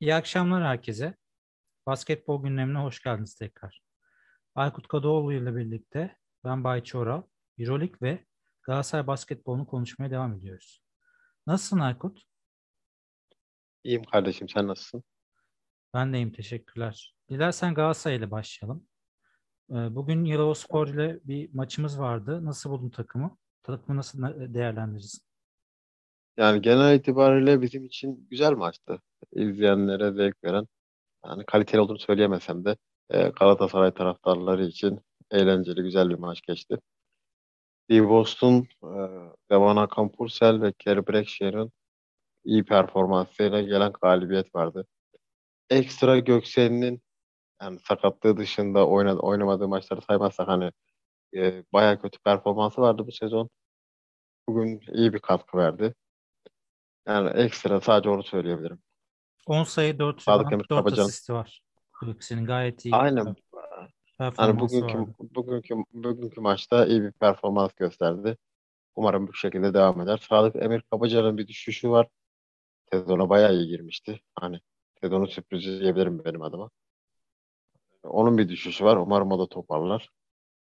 İyi akşamlar herkese. Basketbol gündemine hoş geldiniz tekrar. Aykut Kadıoğlu ile birlikte ben Bayçı Oral, Euroleague ve Galatasaray basketbolunu konuşmaya devam ediyoruz. Nasılsın Aykut? İyiyim kardeşim sen nasılsın? Ben de iyiyim teşekkürler. Dilersen Galatasaray ile başlayalım. Ee, bugün Yalova ile bir maçımız vardı. Nasıl buldun takımı? Takımı nasıl değerlendirirsin? Yani genel itibariyle bizim için güzel maçtı. İzleyenlere zevk veren, yani kaliteli olduğunu söyleyemesem de e, Galatasaray taraftarları için eğlenceli, güzel bir maç geçti. Boston, e, Devan Akan Pursel ve Kerry Breckshear'ın iyi performansıyla gelen galibiyet vardı. Ekstra Göksel'in yani sakatlığı dışında oynadı, oynamadığı maçları saymazsak hani e, bayağı kötü performansı vardı bu sezon. Bugün iyi bir katkı verdi. Yani ekstra sadece onu söyleyebilirim. 10 sayı 4 Sadık Emir 4 Kabacan. asisti var. Göksel'in gayet iyi. Aynen. Yani bugünkü vardı. bugünkü bugünkü maçta iyi bir performans gösterdi. Umarım bu şekilde devam eder. Sadık Emir Kabacan'ın bir düşüşü var. Sezona bayağı iyi girmişti. Hani sezonu sürprizi diyebilirim benim adıma. Onun bir düşüşü var. Umarım o da toparlar.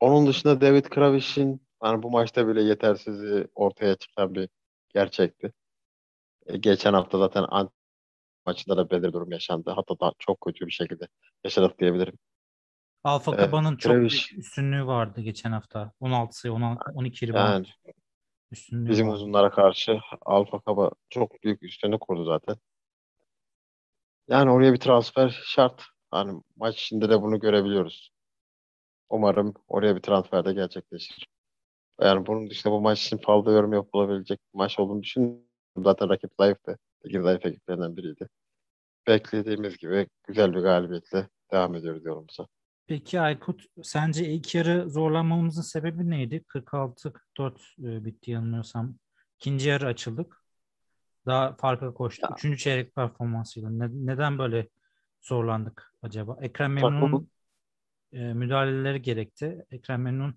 Onun dışında David Kravish'in hani bu maçta bile yetersizliği ortaya çıkan bir gerçekti. E, geçen hafta zaten Ant maçında da belirli durum yaşandı. Hatta da çok kötü bir şekilde yaşadık diyebilirim. Alfa E, Kaba'nın çok Kravish- büyük üstünlüğü vardı geçen hafta. 16 sayı 16, 12 rebound Yani üstünlüğü bizim vardı. uzunlara karşı Alfa Kaba çok büyük üstünlük kurdu zaten. Yani oraya bir transfer şart. Hani maç içinde de bunu görebiliyoruz. Umarım oraya bir transfer de gerçekleşir. Yani bunun dışında bu maç için fazla yorum yapılabilecek bir maç olduğunu düşünüyorum. Zaten rakip zayıftı. Ligin zayıf ekiplerinden biriydi. Beklediğimiz gibi güzel bir galibiyetle devam ediyoruz yolumuza. Peki Aykut, sence ilk yarı zorlanmamızın sebebi neydi? 46-44 e, bitti yanılmıyorsam. İkinci yarı açıldık. Daha farka koştuk. Ya. Üçüncü çeyrek performansıyla. Ne- neden böyle zorlandık acaba? Ekrem Memnun'un e, müdahaleleri gerekti. Ekrem Memnun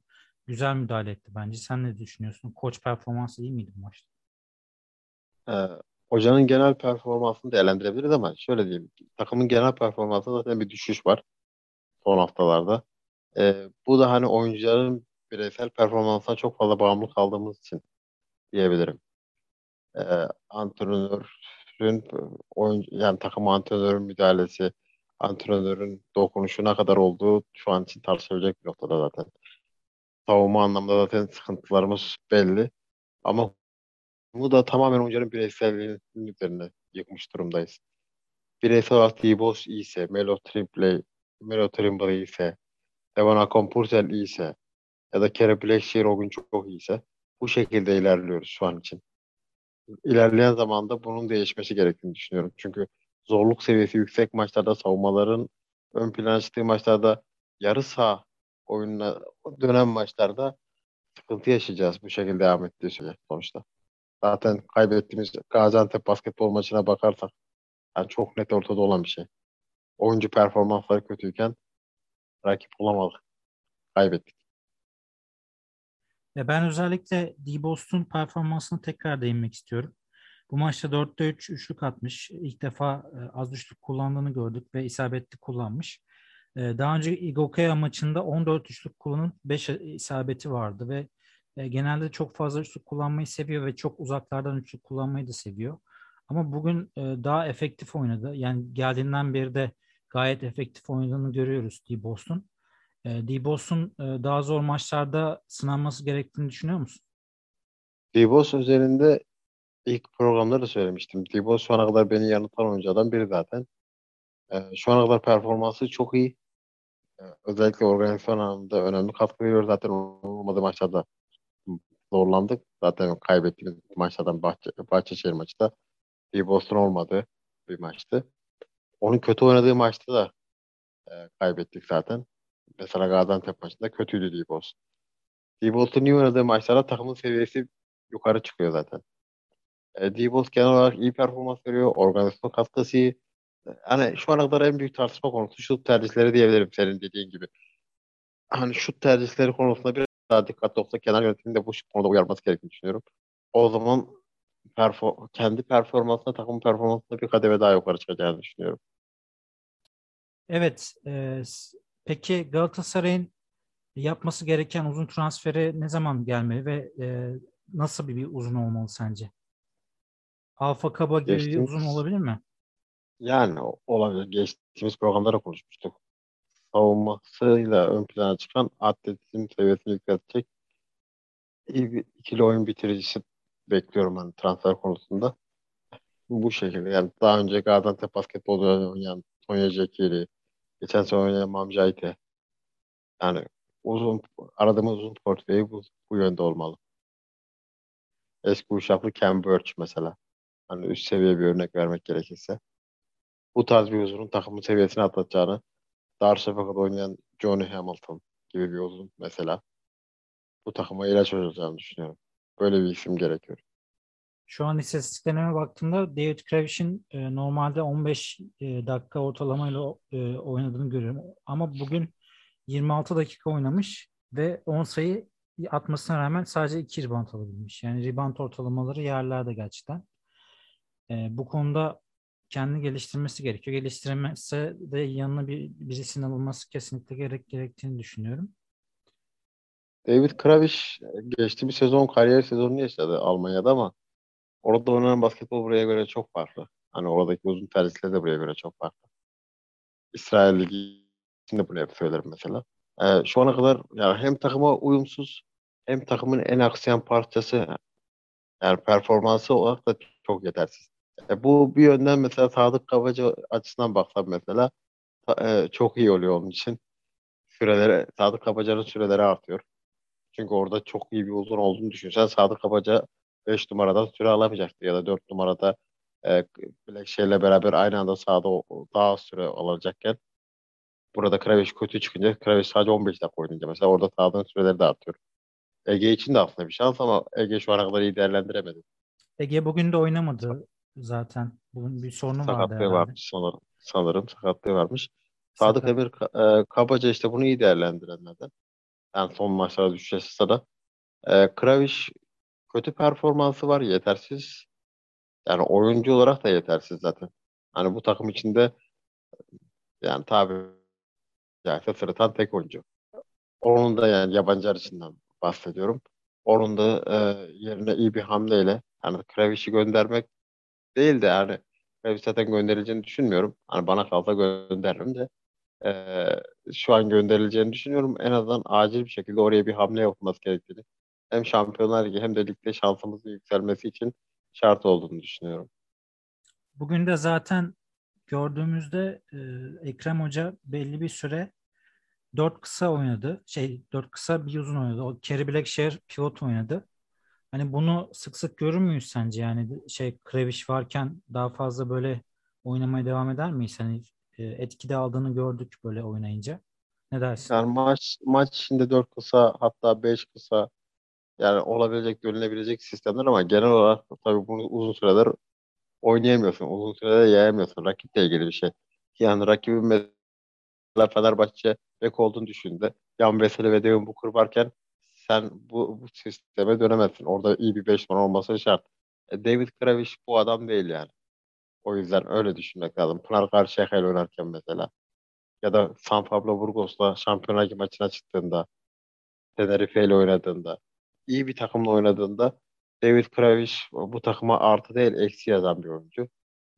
güzel müdahale etti bence. Sen ne düşünüyorsun? Koç performansı iyi miydi maçta? Ee, hocanın genel performansını değerlendirebiliriz ama şöyle diyeyim. Takımın genel performansında zaten bir düşüş var son haftalarda. Ee, bu da hani oyuncuların bireysel performansına çok fazla bağımlı kaldığımız için diyebilirim. Ee, antrenörün oyuncu, yani takım antrenörün müdahalesi, antrenörün dokunuşu ne kadar olduğu şu an için tartışabilecek bir noktada zaten. Savunma anlamda zaten sıkıntılarımız belli. Ama bu da tamamen oyuncuların bireyselliğinin üzerine yıkmış durumdayız. Bireysel olarak Dibos iyiyse, Melo Trimble, Melo Trimble iyiyse, Evan Akompurzel iyiyse ya da Kerry Blackshear o gün çok iyiyse bu şekilde ilerliyoruz şu an için. İlerleyen zamanda bunun değişmesi gerektiğini düşünüyorum. Çünkü zorluk seviyesi yüksek maçlarda savunmaların ön plana çıktığı maçlarda yarı saha oyununa dönen maçlarda sıkıntı yaşayacağız bu şekilde devam ettiği sürece sonuçta. Zaten kaybettiğimiz Gaziantep basketbol maçına bakarsak yani çok net ortada olan bir şey. Oyuncu performansları kötüyken rakip bulamadık. Kaybettik. Ben özellikle D-Boston performansına tekrar değinmek istiyorum. Bu maçta 4'te 3 üçlük atmış. İlk defa e, az üçlük kullandığını gördük ve isabetli kullanmış. E, Daha önce Igokea maçında 14 üçlük kullanıp 5 isabeti vardı ve e, genelde çok fazla üçlük kullanmayı seviyor ve çok uzaklardan üçlük kullanmayı da seviyor. Ama bugün e, daha efektif oynadı. Yani geldiğinden beri de gayet efektif oynadığını görüyoruz D-Boston. E, D-Boston e, daha zor maçlarda sınanması gerektiğini düşünüyor musun? Dibos üzerinde ilk programda da söylemiştim. Dibos şu ana kadar beni yanıltan oyunculardan biri zaten. Şu ana kadar performansı çok iyi. Özellikle organizasyon anlamında önemli katkı veriyor. Zaten olmadığı maçlarda zorlandık. Zaten kaybettiğimiz maçlardan Bahçe, Bahçeşehir maçı da Dibos'un olmadığı bir maçtı. Onun kötü oynadığı maçta da e, kaybettik zaten. Mesela Gaziantep maçında kötüydü Dibos. Dibos'un iyi oynadığı maçlarda takımın seviyesi yukarı çıkıyor zaten. E, Dibos genel olarak iyi performans veriyor. Organizasyon katkısı iyi. Hani şu ana kadar en büyük tartışma konusu şut tercihleri diyebilirim senin dediğin gibi. Hani şut tercihleri konusunda biraz daha dikkatli olsa kenar yönetiminde bu konuda uyarması gerektiğini düşünüyorum. O zaman perform kendi performansına takım performansına bir kademe daha yukarı çıkacağını düşünüyorum. Evet. E, peki Galatasaray'ın yapması gereken uzun transferi ne zaman gelmeli ve e, nasıl bir, bir uzun olmalı sence? Alfa Kaba gibi Geçtiğimiz, uzun olabilir mi? Yani olabilir. Geçtiğimiz programda konuşmuştuk. Savunmasıyla ön plana çıkan atletizm seviyesini yükseltecek iyi bir ikili oyun bitiricisi bekliyorum hani transfer konusunda. Bu şekilde yani daha önce Gaziantep basketbol oynayan Tonya Jekiri, geçen sene oynayan Mamcayte. Yani uzun aradığımız uzun portföyü bu, bu yönde olmalı. Eski uşaklı Ken Burch mesela. Hani üst seviye bir örnek vermek gerekirse. Bu tarz bir uzunun takımın seviyesini atlatacağını Darüşşafaka'da oynayan Johnny Hamilton gibi bir uzun mesela bu takıma ilaç olacağını düşünüyorum. Böyle bir isim gerekiyor. Şu an istatistiklerine baktığımda David Kravish'in e, normalde 15 e, dakika ortalamayla e, oynadığını görüyorum. Ama bugün 26 dakika oynamış ve 10 sayı atmasına rağmen sadece 2 rebound alabilmiş. Yani rebound ortalamaları yerlerde gerçekten. E, bu konuda kendini geliştirmesi gerekiyor. Geliştirmesi de yanına bir birisinin alınması kesinlikle gerek gerektiğini düşünüyorum. David Kravish geçti bir sezon kariyer sezonunu yaşadı Almanya'da ama orada oynanan basketbol buraya göre çok farklı. Hani oradaki uzun tercihler de buraya göre çok farklı. İsrail Ligi için de bunu hep söylerim mesela. Ee, şu ana kadar yani hem takıma uyumsuz hem takımın en aksayan parçası yani performansı olarak da çok yetersiz. E, bu bir yönden mesela Sadık Kavacı açısından baksam mesela e, çok iyi oluyor onun için. Süreleri, Sadık Kabacı'nın süreleri artıyor. Çünkü orada çok iyi bir uzun olduğunu düşünsen Sadık Kabaca 5 numarada süre alamayacaktı ya da 4 numarada e, Blackshare ile beraber aynı anda sahada daha az süre alacakken burada Kraviş kötü çıkınca Kraviş sadece 15 dakika oynayınca mesela orada sahadığın süreleri de artıyor. Ege için de aslında bir şans ama Ege şu ana kadar iyi değerlendiremedi. Ege bugün de oynamadı zaten. Bugün bir sorunu vardı Sakatlığı herhalde. varmış sanırım. Sanırım sakatlığı varmış. Sadık Sakat. Emir e, Kabaca işte bunu iyi değerlendirenlerden. Yani son maçlara düşeceğiz da. E, Kraviş kötü performansı var. Yetersiz. Yani oyuncu olarak da yetersiz zaten. Hani bu takım içinde yani tabi caizse sırıtan tek oyuncu. Onun da yani yabancı açısından bahsediyorum. Onun da e, yerine iyi bir hamleyle hani Kraviş'i göndermek değil de yani Kraviş zaten gönderileceğini düşünmüyorum. Hani bana kalsa gönderirim de e, şu an gönderileceğini düşünüyorum. En azından acil bir şekilde oraya bir hamle yapılması gerektiğini hem Şampiyonlar Ligi hem de ligde şansımızın yükselmesi için şart olduğunu düşünüyorum. Bugün de zaten gördüğümüzde e, Ekrem Hoca belli bir süre dört kısa oynadı. Şey dört kısa bir uzun oynadı. O Kerry Blackshare pivot oynadı. Hani bunu sık sık görür müyüz sence? Yani şey Kreviş varken daha fazla böyle oynamaya devam eder miyiz? Hani e, etkide aldığını gördük böyle oynayınca. Ne dersin? Yani maç maç içinde 4 kısa hatta 5 kısa yani olabilecek, görünebilecek sistemler ama genel olarak tabii bunu uzun süreler oynayamıyorsun. Uzun süreler yayamıyorsun. Rakiple ilgili bir şey. Yani rakibin mesela Fenerbahçe bek olduğunu düşündü. Yan Veseli ve Devin Booker varken sen bu, bu sisteme dönemezsin. Orada iyi bir 5 numara olması şart. E, David Kravish bu adam değil yani. O yüzden öyle düşünmek lazım. Pınar Karşıyaka ile oynarken mesela. Ya da San Pablo Burgos'la Şampiyonlar maçına çıktığında. Tenerife ile oynadığında. iyi bir takımla oynadığında David Kraviş bu takıma artı değil eksi yazan bir oyuncu.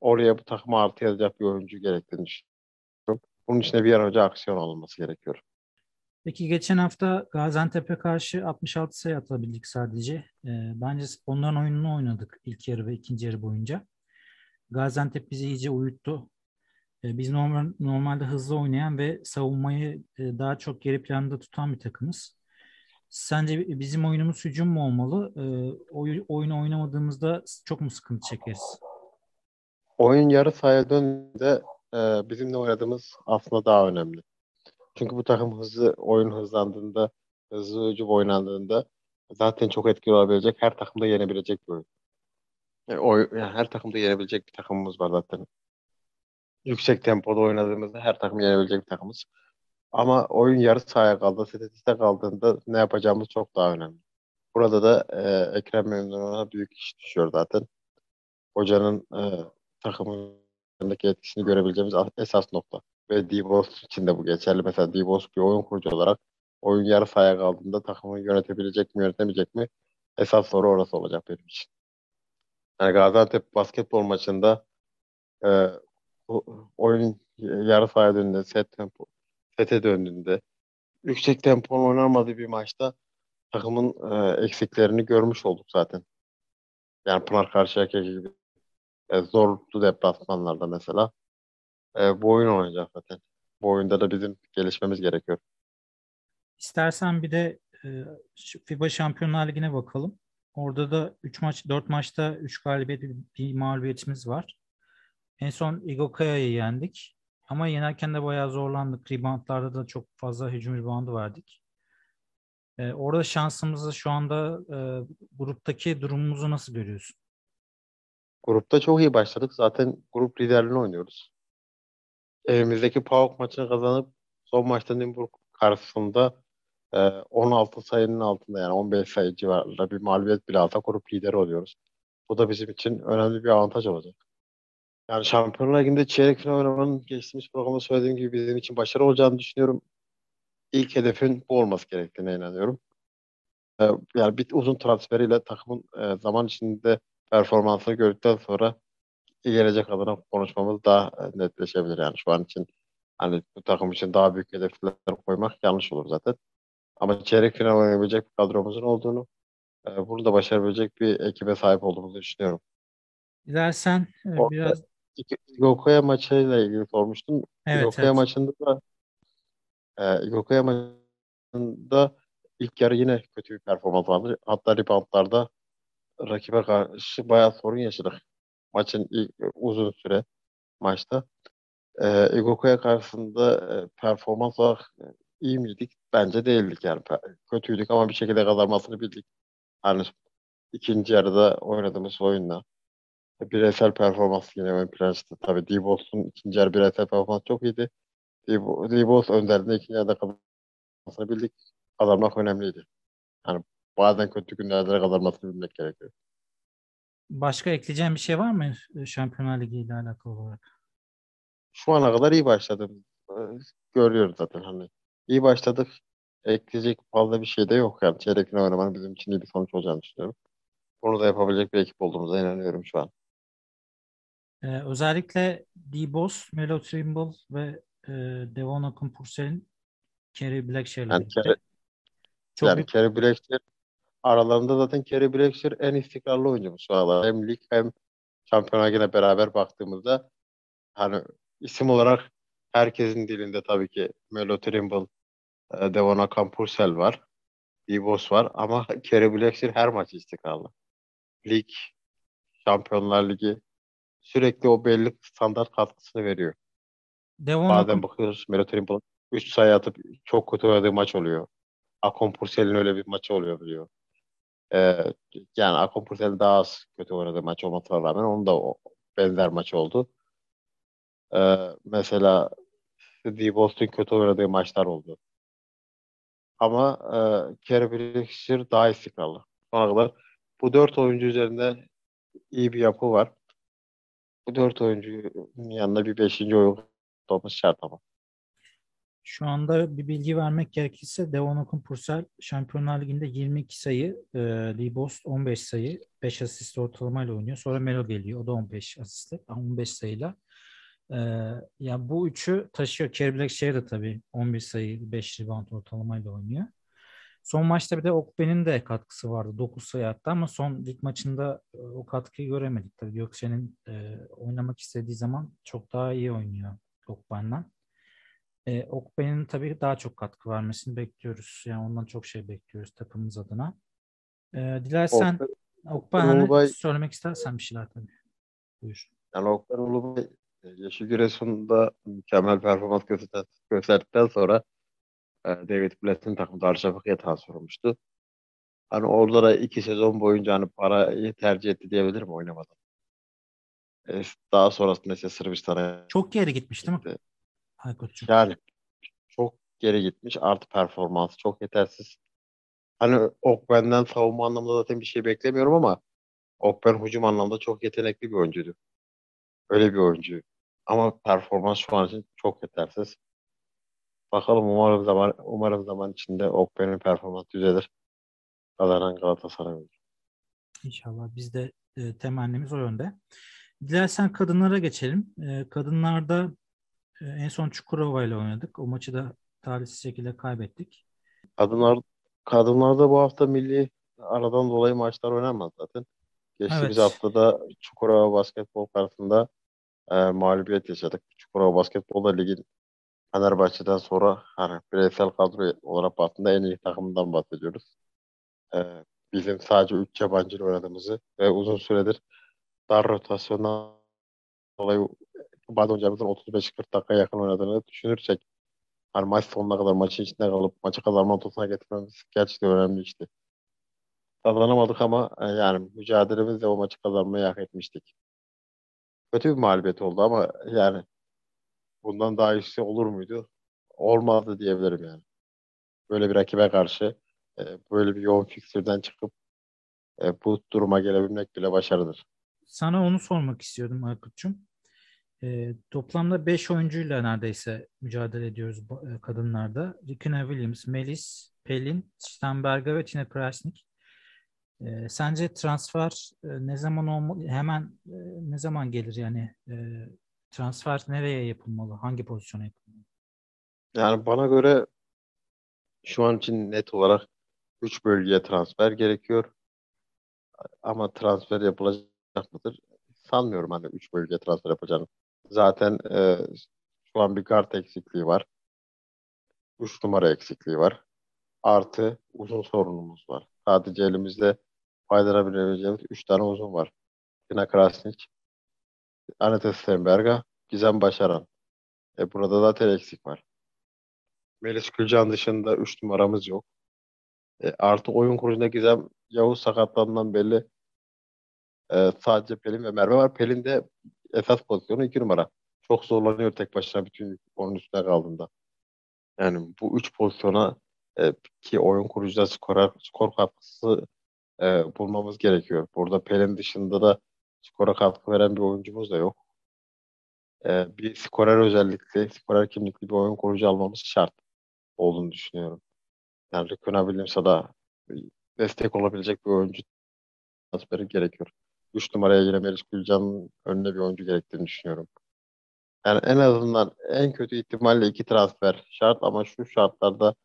Oraya bu takıma artı yazacak bir oyuncu gerektiğini düşünüyorum. Bunun için de bir an önce aksiyon alınması gerekiyor. Peki geçen hafta Gaziantep'e karşı 66 sayı atabildik sadece. E, bence onların oyununu oynadık ilk yarı ve ikinci yarı boyunca. Gaziantep bizi iyice uyuttu. E, biz normal, normalde hızlı oynayan ve savunmayı e, daha çok geri planda tutan bir takımız. Sence bizim oyunumuz hücum mu olmalı? E, oy, oyunu oynamadığımızda çok mu sıkıntı çekeriz? Oyun yarı sahaya döndüğünde e, bizimle oynadığımız aslında daha önemli. Çünkü bu takım hızlı oyun hızlandığında, hızlı hücum oynandığında zaten çok etkili olabilecek, her takımda yenebilecek bir oyun. Oy, yani her takımda yenebilecek bir takımımız var zaten. Yüksek tempoda oynadığımızda her takım yenebilecek bir takımız. Ama oyun yarı sahaya kaldı, statiste kaldığında ne yapacağımız çok daha önemli. Burada da e, Ekrem Memnun'a büyük iş düşüyor zaten. hocanın e, takımındaki etkisini görebileceğimiz esas nokta. Ve Dibos için de bu geçerli. Mesela Dibos bir oyun kurucu olarak oyun yarı sahaya kaldığında takımı yönetebilecek mi yönetemeyecek mi? Esas soru orası olacak benim için. Yani Gaziantep basketbol maçında e, oyun yarı sahaya döndüğünde, set tempo, sete döndüğünde yüksek tempo oynanmadığı bir maçta takımın e, eksiklerini görmüş olduk zaten. Yani Pınar Karşıyaka gibi e, zorlu deplasmanlarda mesela e, bu oyun oynayacak zaten. Bu oyunda da bizim gelişmemiz gerekiyor. İstersen bir de e, FIBA Şampiyonlar Ligi'ne bakalım. Orada da 3 maç 4 maçta 3 galibiyet bir mağlubiyetimiz var. En son Igokaya'yı yendik. Ama yenerken de bayağı zorlandık. Reboundlarda da çok fazla hücum reboundu verdik. Ee, orada şansımızı şu anda e, gruptaki durumumuzu nasıl görüyorsun? Grupta çok iyi başladık. Zaten grup liderliğini oynuyoruz. Evimizdeki PAOK maçını kazanıp son maçta Nymburk karşısında e, 16 sayının altında yani 15 sayı civarında bir mağlubiyet bile alsa grup lideri oluyoruz. Bu da bizim için önemli bir avantaj olacak. Yani Şampiyonlar Ligi'nde çeyrek final oynamanın geçtiğimiz programda söylediğim gibi bizim için başarı olacağını düşünüyorum. İlk hedefin bu olması gerektiğine inanıyorum. Ee, yani bir uzun transferiyle takımın e, zaman içinde performansını gördükten sonra gelecek adına konuşmamız daha e, netleşebilir yani şu an için hani bu takım için daha büyük hedefler koymak yanlış olur zaten. Ama çeyrek final oynayabilecek bir kadromuzun olduğunu, e, bunu da başarabilecek bir ekibe sahip olduğumuzu düşünüyorum. Dilersen e, biraz Igokoya maçıyla ilgili sormuştum. Evet, Igokoya evet. maçında da e, Igokoya maçında ilk yarı yine kötü bir performans vardı. Hatta reboundlarda rakibe karşı bayağı sorun yaşadık. Maçın ilk uzun süre maçta. E, Igokoya karşısında e, performans olarak e, iyi miydik? Bence değildik yani. Kötüydük ama bir şekilde kazanmasını bildik. Hani ikinci yarıda oynadığımız oyunla bireysel performans yine ön plana çıktı. Tabii D-Balls'un ikinci yarı bireysel performans çok iyiydi. D-Balls önderliğinde ikinci yarıda kazanmasını bildik. Kazanmak önemliydi. Yani bazen kötü günlerde de kazanmasını bilmek gerekiyor. Başka ekleyeceğim bir şey var mı e, Şampiyonlar Ligi ile alakalı olarak? Şu ana kadar iyi başladım. Ee, görüyoruz zaten hani. İyi başladık. Ekleyecek fazla bir şey de yok yani. Çeyrek final oynamanın bizim için iyi bir sonuç olacağını düşünüyorum. Bunu da yapabilecek bir ekip olduğumuza inanıyorum şu an. Ee, özellikle D-Boss, Melo Trimble ve e, Devon Akinpursel'in Kerry Blackshear'la yani birlikte. Kerry, Çok yani büyük- Kerry Blackshear aralarında zaten Kerry Blackshear en istikrarlı oyuncumuz şu aralar. Hem lig hem şampiyona yine beraber baktığımızda hani isim olarak herkesin dilinde tabii ki Melo Trimble, Devon Akinpurcel var. D-Boss var ama Kerry Blackshear her maç istikrarlı. Lig, Şampiyonlar Ligi sürekli o belli standart katkısını veriyor. Devon Bazen bakıyoruz Melo Trimble 3 sayı atıp çok kötü oynadığı maç oluyor. Akon Purcell'in öyle bir maçı oluyor biliyor. Ee, yani Purcell daha az kötü oynadığı maç olmasına rağmen onun da o benzer maç oldu. Ee, mesela D. Boston kötü oynadığı maçlar oldu. Ama e, Kerry Blackshear daha istikrarlı. Sonra kadar bu dört oyuncu üzerinde iyi bir yapı var. Bu dört oyuncunun yanında bir beşinci oyun olması şart ama. Şu anda bir bilgi vermek gerekirse Devon Akinpurcell Şampiyonlar Ligi'nde 22 sayı, e, Lee Bost 15 sayı, 5 asist ortalamayla oynuyor. Sonra Melo geliyor. O da 15 asistle, 15 sayıyla. E, yani bu üçü taşıyor. Kerry Blackshear da tabii 11 sayı, 5 rebound ortalamayla oynuyor. Son maçta bir de Okben'in de katkısı vardı. 9 sayı attı ama son lig maçında e, o katkıyı göremedik. Tabii Gökçe'nin e, oynamak istediği zaman çok daha iyi oynuyor Okben'den. E, Okben'in tabii daha çok katkı vermesini bekliyoruz. Yani ondan çok şey bekliyoruz takımımız adına. E, dilersen Okben- Okben hani Ulubay- söylemek istersen bir şeyler tabii. Buyur. Yani Okan Ulubay e, Yeşil Giresun'da mükemmel performans göster gösterdikten sonra e, David Blatt'in takımı Darüşşafaka'ya transfer olmuştu. Hani orada da iki sezon boyunca hani parayı tercih etti diyebilirim oynamadan. E, daha sonrasında ise Sırbistan'a Çok geri gitmiş değil mi. Aykut'cum? Yani çok geri gitmiş. Artı performansı çok yetersiz. Hani Okben'den savunma anlamında zaten bir şey beklemiyorum ama Okben hücum anlamda çok yetenekli bir oyuncuydu. Öyle bir oyuncu. Ama performans şu an için çok yetersiz. Bakalım umarım zaman umarım zaman içinde Okben'in performansı düzelir. Kazanan Galatasaray olur. İnşallah biz de e, temennimiz o yönde. Dilersen kadınlara geçelim. E, kadınlarda en son Çukurova ile oynadık. O maçı da talihsiz şekilde kaybettik. Kadınlar kadınlarda bu hafta milli aradan dolayı maçlar oynanmaz zaten. Geçtiğimiz evet. haftada Çukurova basketbol karşısında e, mağlubiyet yaşadık. Çukurova basketbolda ligin Fenerbahçe'den sonra hani bireysel kadro olarak baktığında en iyi takımından bahsediyoruz. E, bizim sadece 3 yabancı oynadığımızı ve uzun süredir dar rotasyondan dolayı Bade hocamızın 35-40 dakika yakın oynadığını düşünürsek hani maç sonuna kadar maçın içinde kalıp maçı kazanma noktasına getirmemiz gerçekten önemli işte. Kazanamadık ama e, yani mücadelemizle o maçı kazanmayı hak etmiştik. Kötü bir mağlubiyet oldu ama yani bundan daha iyisi olur muydu? Olmazdı diyebilirim yani. Böyle bir rakibe karşı e, böyle bir yoğun fikstürden çıkıp e, bu duruma gelebilmek bile başarıdır. Sana onu sormak istiyordum Aykut'cum. E, toplamda 5 oyuncuyla neredeyse mücadele ediyoruz e, kadınlarda. Rikina Williams, Melis, Pelin, Stamberger ve Tina Krasnik. E, sence transfer e, ne zaman olmalı? Hemen e, ne zaman gelir yani? E, transfer nereye yapılmalı? Hangi pozisyona yapılmalı? Yani bana göre şu an için net olarak 3 bölgeye transfer gerekiyor. Ama transfer yapılacak mıdır? Sanmıyorum hani 3 bölgeye transfer yapacağını. Zaten e, şu an bir kart eksikliği var. 3 numara eksikliği var. Artı uzun sorunumuz var. Sadece elimizde faydalanabileceğimiz 3 tane uzun var. Tina Krasnic, Aneta Stenberga, Gizem Başaran. E burada zaten eksik var. Melis Gülcan dışında 3 numaramız yok. E, artı oyun kurucunda Gizem Yavuz sakatlandığından belli e, sadece Pelin ve Merve var. Pelin de esas pozisyonu 2 numara. Çok zorlanıyor tek başına bütün onun üstüne kaldığında. Yani bu üç pozisyona e, ki oyun kurucuda skor, skor katkısı e, bulmamız gerekiyor. Burada Pelin dışında da skora katkı veren bir oyuncumuz da yok. E, bir skorer özellikle, skorer kimlikli bir oyun kurucu almamız şart olduğunu düşünüyorum. Yani Rikuna Williams'a da destek olabilecek bir oyuncu transferi gerekiyor. 3 numaraya yine Meriç Gülcan'ın önüne bir oyuncu gerektiğini düşünüyorum. Yani en azından en kötü ihtimalle iki transfer şart ama şu şartlarda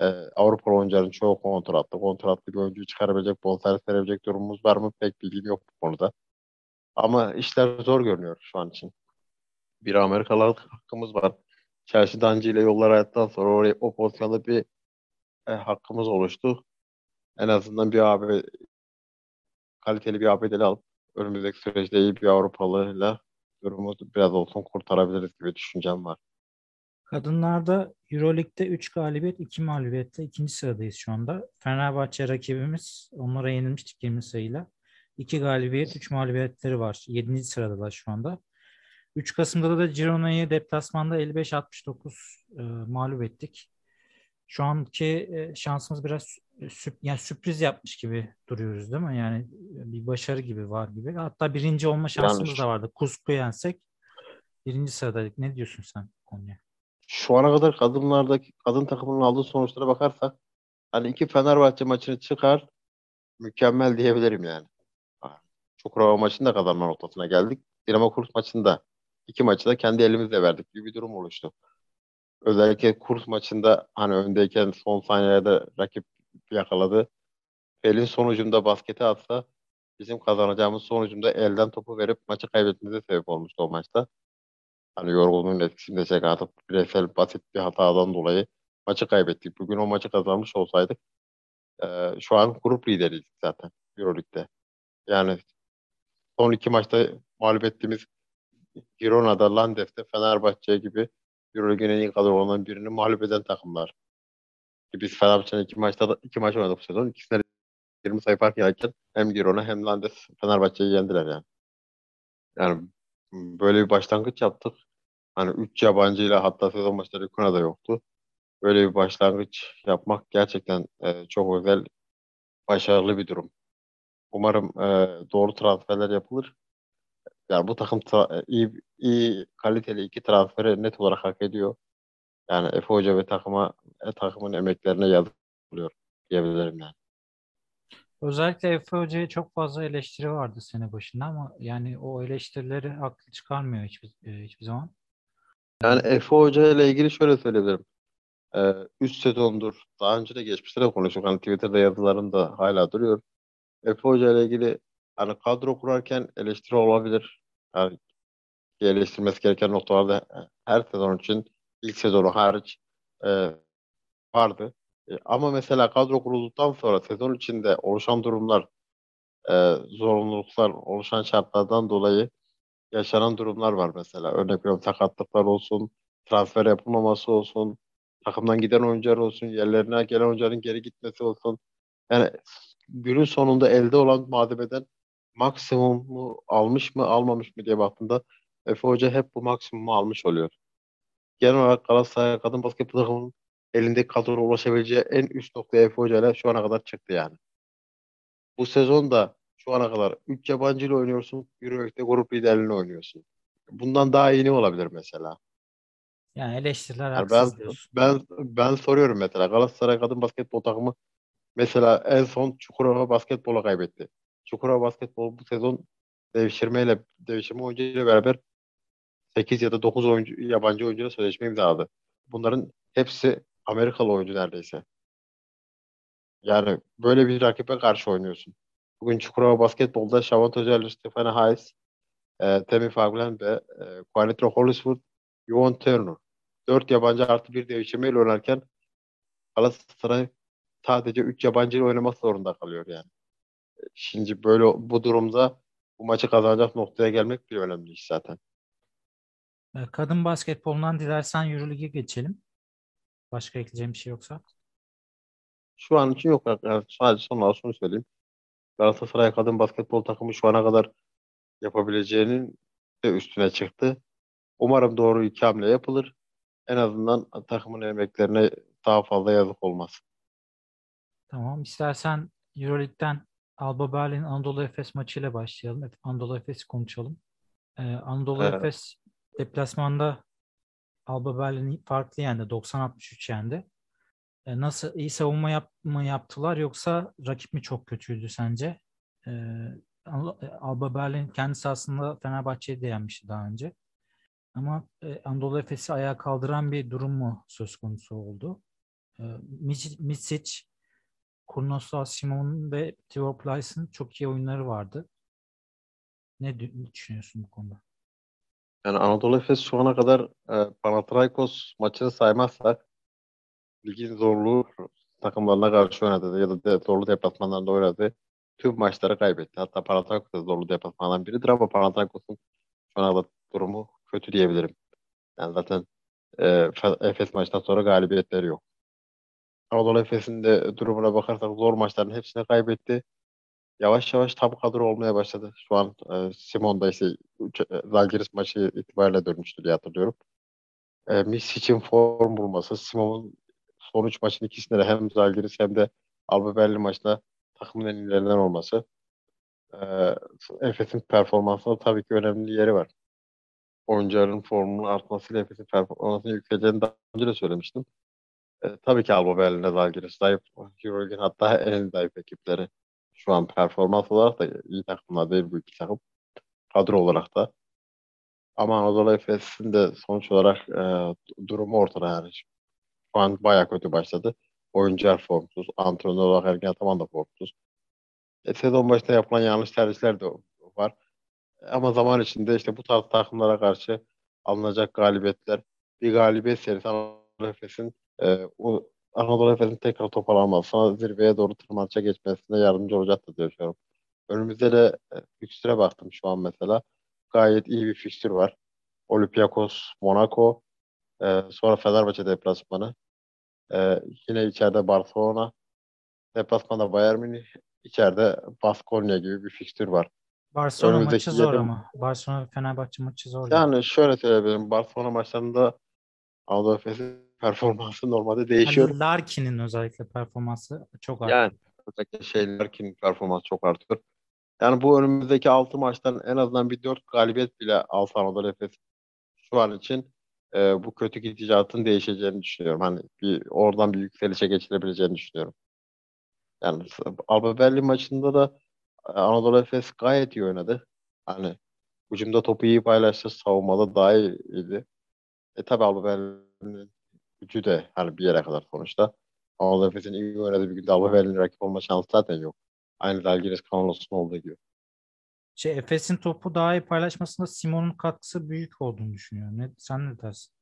e, Avrupa oyuncuların çoğu kontratlı. Kontratlı bir oyuncuyu çıkarabilecek, bonservis verebilecek durumumuz var mı? Pek bilgim yok bu konuda. Ama işler zor görünüyor şu an için. Bir Amerikalı hakkımız var. Chelsea Dancı ile yollar hayattan sonra oraya, o pozisyonda bir e, hakkımız oluştu. En azından bir abi kaliteli bir ABD'li alıp önümüzdeki süreçte iyi bir Avrupalıyla durumu biraz olsun kurtarabiliriz gibi düşüncem var. Kadınlarda Euroleague'de 3 galibiyet, 2 mağlubiyette ikinci sıradayız şu anda. Fenerbahçe rakibimiz onlara yenilmiştik 20 sayıyla. 2 galibiyet, 3 mağlubiyetleri var. 7. sıradalar şu anda. 3 Kasım'da da Girona'yı deplasmanda 55-69 e, mağlup ettik. Şu anki e, şansımız biraz sürp yani sürpriz yapmış gibi duruyoruz değil mi? Yani bir başarı gibi var gibi. Hatta birinci olma şansımız yani, da vardı. Kusku yensek birinci sıradaydık. Ne diyorsun sen konuya? Şu ana kadar kadınlardaki kadın takımının aldığı sonuçlara bakarsak hani iki Fenerbahçe maçını çıkar mükemmel diyebilirim yani. Çukurova maçında kazanma noktasına geldik. Dinamo Kurs maçında iki maçı da kendi elimizle verdik gibi bir durum oluştu. Özellikle kurs maçında hani öndeyken son saniyelerde rakip yakaladı. Pelin sonucunda basketi atsa bizim kazanacağımız sonucunda elden topu verip maçı kaybetmemize sebep olmuştu o maçta. Hani yorgunluğun etkisinde çek atıp bireysel basit bir hatadan dolayı maçı kaybettik. Bugün o maçı kazanmış olsaydık e, şu an grup lideriydik zaten Euroleague'de. Yani son iki maçta mağlup ettiğimiz Girona'da, Landes'te, Fenerbahçe gibi Euroleague'nin en iyi kadrolarından birini mağlup eden takımlar. Biz Fenerbahçe'nin iki maçta da, iki maç oynadık bu sezon. İkisinde 20 sayı fark yerken hem Girona hem Landes Fenerbahçe'yi yendiler yani. Yani böyle bir başlangıç yaptık. Hani 3 yabancıyla hatta sezon maçları da yoktu. Böyle bir başlangıç yapmak gerçekten e, çok özel, başarılı bir durum. Umarım e, doğru transferler yapılır. Yani bu takım tra- iyi, iyi kaliteli iki transferi net olarak hak ediyor. Yani Efe Hoca ve takıma e, takımın emeklerine yazık oluyor diyebilirim yani. Özellikle Efe Hoca'ya çok fazla eleştiri vardı sene başında ama yani o eleştirileri haklı çıkarmıyor hiçbir, e, hiçbir zaman. Yani Efe Hoca ile ilgili şöyle söyleyebilirim. Ee, üst sezondur. Daha önce de geçmişte de konuştuk. Hani Twitter'da yazılarım da hala duruyor. Efe Hoca ile ilgili hani kadro kurarken eleştiri olabilir. Yani eleştirmesi gereken noktalarda her sezon için ilk sezonu hariç e, vardı. E, ama mesela kadro kurulduktan sonra sezon içinde oluşan durumlar, e, zorunluluklar, oluşan şartlardan dolayı yaşanan durumlar var mesela. Örnek veriyorum sakatlıklar olsun, transfer yapılmaması olsun, takımdan giden oyuncular olsun, yerlerine gelen oyuncuların geri gitmesi olsun. Yani günün sonunda elde olan malzemeden maksimumu almış mı almamış mı diye baktığında Efe Hoca hep bu maksimumu almış oluyor. Genel olarak Galatasaray kadın basketbol takımının elindeki kadroya ulaşabileceği en üst noktaya Efe Hoca ile şu ana kadar çıktı yani. Bu sezon da şu ana kadar 3 yabancı ile oynuyorsun. Euroleague'de grup liderliğini oynuyorsun. Bundan daha iyi ne olabilir mesela? Yani eleştiriler Yani ben, diyorsun. ben ben soruyorum mesela Galatasaray kadın basketbol takımı mesela en son Çukurova basketbola kaybetti. Çukurova basketbol bu sezon devşirmeyle devşirme oyuncu ile beraber 8 ya da 9 oyuncu yabancı oyuncuyla sözleşme imzaladı. Bunların hepsi Amerikalı oyuncu neredeyse. Yani böyle bir rakibe karşı oynuyorsun. Bugün Çukurova basketbolda Şavat Özel, Stefan Hayes, e, Temi Faglen ve e, Quanitro Holliswood, Johan Turner. Dört yabancı artı bir devşirmeyle oynarken Galatasaray sadece üç yabancı ile oynamak zorunda kalıyor yani. Şimdi böyle bu durumda bu maçı kazanacak noktaya gelmek bir önemli iş zaten. E, Kadın basketbolundan dilersen Euroleague'e geçelim. Başka ekleyeceğim bir şey yoksa. Şu an için yok. Yani sadece son şunu söyleyeyim. Galatasaray kadın basketbol takımı şu ana kadar yapabileceğinin de üstüne çıktı. Umarım doğru iki hamle yapılır. En azından takımın emeklerine daha fazla yazık olmaz. Tamam. İstersen Euroleague'den Alba Berlin Anadolu Efes maçıyla başlayalım. Anadolu Efes'i konuşalım. Ee, Anadolu Evet. Efes deplasmanda Alba Berlin'i farklı yendi. 90-63 yendi. Ee, nasıl iyi savunma yap mı yaptılar yoksa rakip mi çok kötüydü sence? Ee, Al- Alba Berlin kendisi aslında Fenerbahçe'yi de yenmişti daha önce. Ama e, Anadolu Efes'i ayağa kaldıran bir durum mu söz konusu oldu? Mic- Micic, Kurnoslas Simon ve Tibor Plyce'ın çok iyi oyunları vardı. Ne dü- düşünüyorsun bu konuda? Yani Anadolu Efes şu ana kadar e, Panathinaikos maçını saymazsak ligin zorluğu takımlarına karşı oynadı ya da de, zorlu deplasmanlarında oynadı. Tüm maçları kaybetti. Hatta Panathinaikos da zorlu deplasmanlardan biridir ama Panathinaikos'un şu ana kadar durumu kötü diyebilirim. Yani zaten e, Fe- Efes maçtan sonra galibiyetleri yok. Anadolu Efes'in de durumuna bakarsak zor maçların hepsini kaybetti. Yavaş yavaş tam kadro olmaya başladı. Şu an e, Simon da işte üç- e, Zalgiris maçı itibariyle dönmüştü diye hatırlıyorum. E, Miss için form bulması, Simon'un son üç maçın ikisinde de hem Zalgiris hem de Alba Berlin maçında takımın en iyilerinden olması e, Efes'in performansında tabii ki önemli yeri var. Oyuncuların formunun artmasıyla Efes'in performansının yükseleceğini daha önce de söylemiştim. E, tabii ki Alba Berlin'de Zalgiris zayıf. Euroleague'in hatta en zayıf ekipleri. Şu an performans olarak da iyi takımlar değil bu iki takım. Kadro olarak da. Ama Anadolu Efes'in de sonuç olarak e, durumu ortada yani. Şu an baya kötü başladı. Oyuncular formsuz. Antrenör olarak Ergen Ataman da formsuz. E, sezon başında yapılan yanlış tercihler de var. Ama zaman içinde işte bu tarz takımlara karşı alınacak galibiyetler bir galibiyet serisi Anadolu Efes'in e, Anadolu Efes'in tekrar toparlanmasına zirveye doğru tırmanışa geçmesine yardımcı olacaktır diye düşünüyorum. Önümüzde de e, fikstüre baktım şu an mesela. Gayet iyi bir fikstür var. Olympiakos, Monaco, e, sonra Fenerbahçe deplasmanı. E, yine içeride Barcelona, deplasmanda Bayern Münih, içeride Baskonya gibi bir fikstür var. Barcelona Önümüzdeki maçı zor yedi- ama. Barcelona Fenerbahçe maçı zor. Yani şöyle söyleyebilirim. Barcelona maçlarında Anadolu Efes'in performansı normalde değişiyor. Yani Larkin'in özellikle performansı çok arttı. Yani özellikle şeyler kim performans çok artıyor. Yani bu önümüzdeki 6 maçtan en azından bir 4 galibiyet bile alsa Anadolu Efes şu an için e, bu kötü gidişatın değişeceğini düşünüyorum. Hani bir oradan bir yükselişe geçilebileceğini düşünüyorum. Yani Alba Berlin maçında da e, Anadolu Efes gayet iyi oynadı. Hani ucumda topu iyi paylaştı, savunmada daha iyiydi. E tabi Alba Berlin'in gücü de hani bir yere kadar sonuçta. Anadolu Efes'in iyi oynadığı bir günde Alba Berlin'in rakip olma şansı zaten yok. Aynı Zalgiris Kaunos'un olduğu gibi. Şey, Efes'in topu daha iyi paylaşmasında Simon'un katkısı büyük olduğunu düşünüyorum. Ne, sen ne dersin?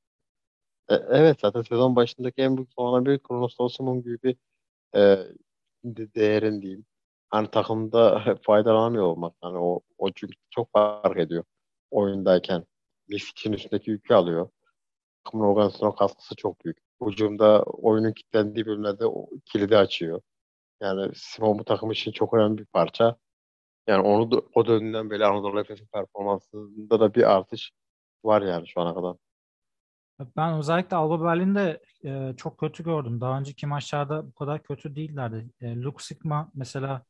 E, evet zaten sezon başındaki en büyük sonra bir Kronos Simon gibi bir e, de, değerin diyeyim. Hani takımda faydalanamıyor olmak. Hani o, o çünkü çok fark ediyor oyundayken. Misic'in üstündeki yükü alıyor. Takımın organizasyona katkısı çok büyük. Ucumda oyunun kilitlendiği bölümlerde o kilidi açıyor. Yani Simon bu takım için çok önemli bir parça. Yani onu da, o dönemden beri Anadolu Efes'in performansında da bir artış var yani şu ana kadar. Ben özellikle Alba Berlin'de e, çok kötü gördüm. Daha önceki maçlarda bu kadar kötü değillerdi. E, Luke Sigma mesela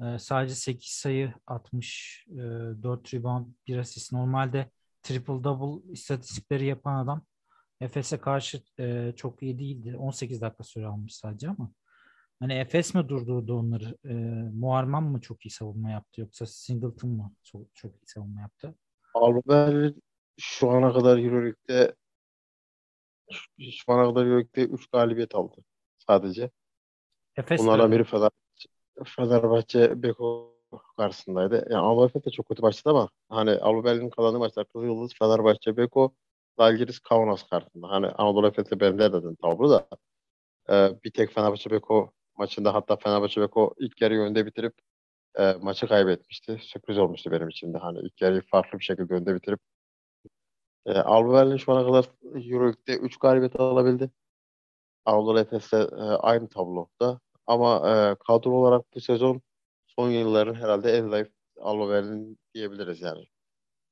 e, sadece 8 sayı atmış, e, 4 rebound, 1 asist. Normalde triple double istatistikleri yapan adam Efes'e karşı e, çok iyi değildi. 18 dakika süre almış sadece ama. Hani Efes mi durdurdu onları? E, Muharman mı çok iyi savunma yaptı yoksa Singleton mı çok, çok iyi savunma yaptı? Alba şu ana kadar Euroleague'de şu ana kadar Euroleague'de 3 galibiyet aldı sadece. Efes Bunlardan biri Fenerbahçe, Fenerbahçe Beko karşısındaydı. Yani Alba Efes de çok kötü başladı ama hani Alba Berlin'in kazandığı maçlar Kızıl Yıldız, Fenerbahçe Beko, Zalgiris Kaunas karşısında. Hani Anadolu Efes'e benzer dedim tablo da. Ee, bir tek Fenerbahçe Beko maçında hatta Fenerbahçe Beko ilk yarıyı önde bitirip e, maçı kaybetmişti. Sürpriz olmuştu benim için de. Hani ilk yarıyı farklı bir şekilde önde bitirip e, Alba Berlin şu ana kadar Euroleague'de 3 galibiyet alabildi. Anadolu Efes'te e, aynı tabloda. Ama e, kadro olarak bu sezon son yılların herhalde en zayıf Alba Berlin diyebiliriz yani.